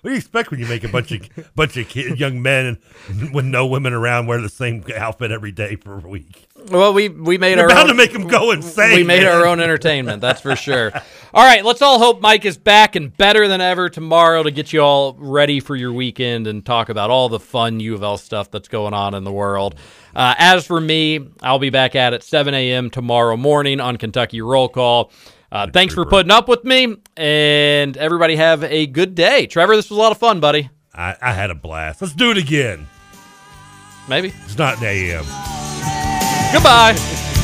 What do you expect when you make a bunch of bunch of kid, young men and with no women around wear the same outfit every day for a week? Well, we we made You're our bound own, to make 'em go insane, We made man. our own entertainment, that's for sure. All right, let's all hope Mike is back and better than ever tomorrow to get you all ready for your weekend and talk about all the fun U of L stuff that's going on in the world. Uh, as for me, I'll be back at it 7 a.m. tomorrow morning on Kentucky Roll Call. Uh, thanks for putting up with me, and everybody have a good day. Trevor, this was a lot of fun, buddy. I, I had a blast. Let's do it again. Maybe. It's not an AM. Goodbye.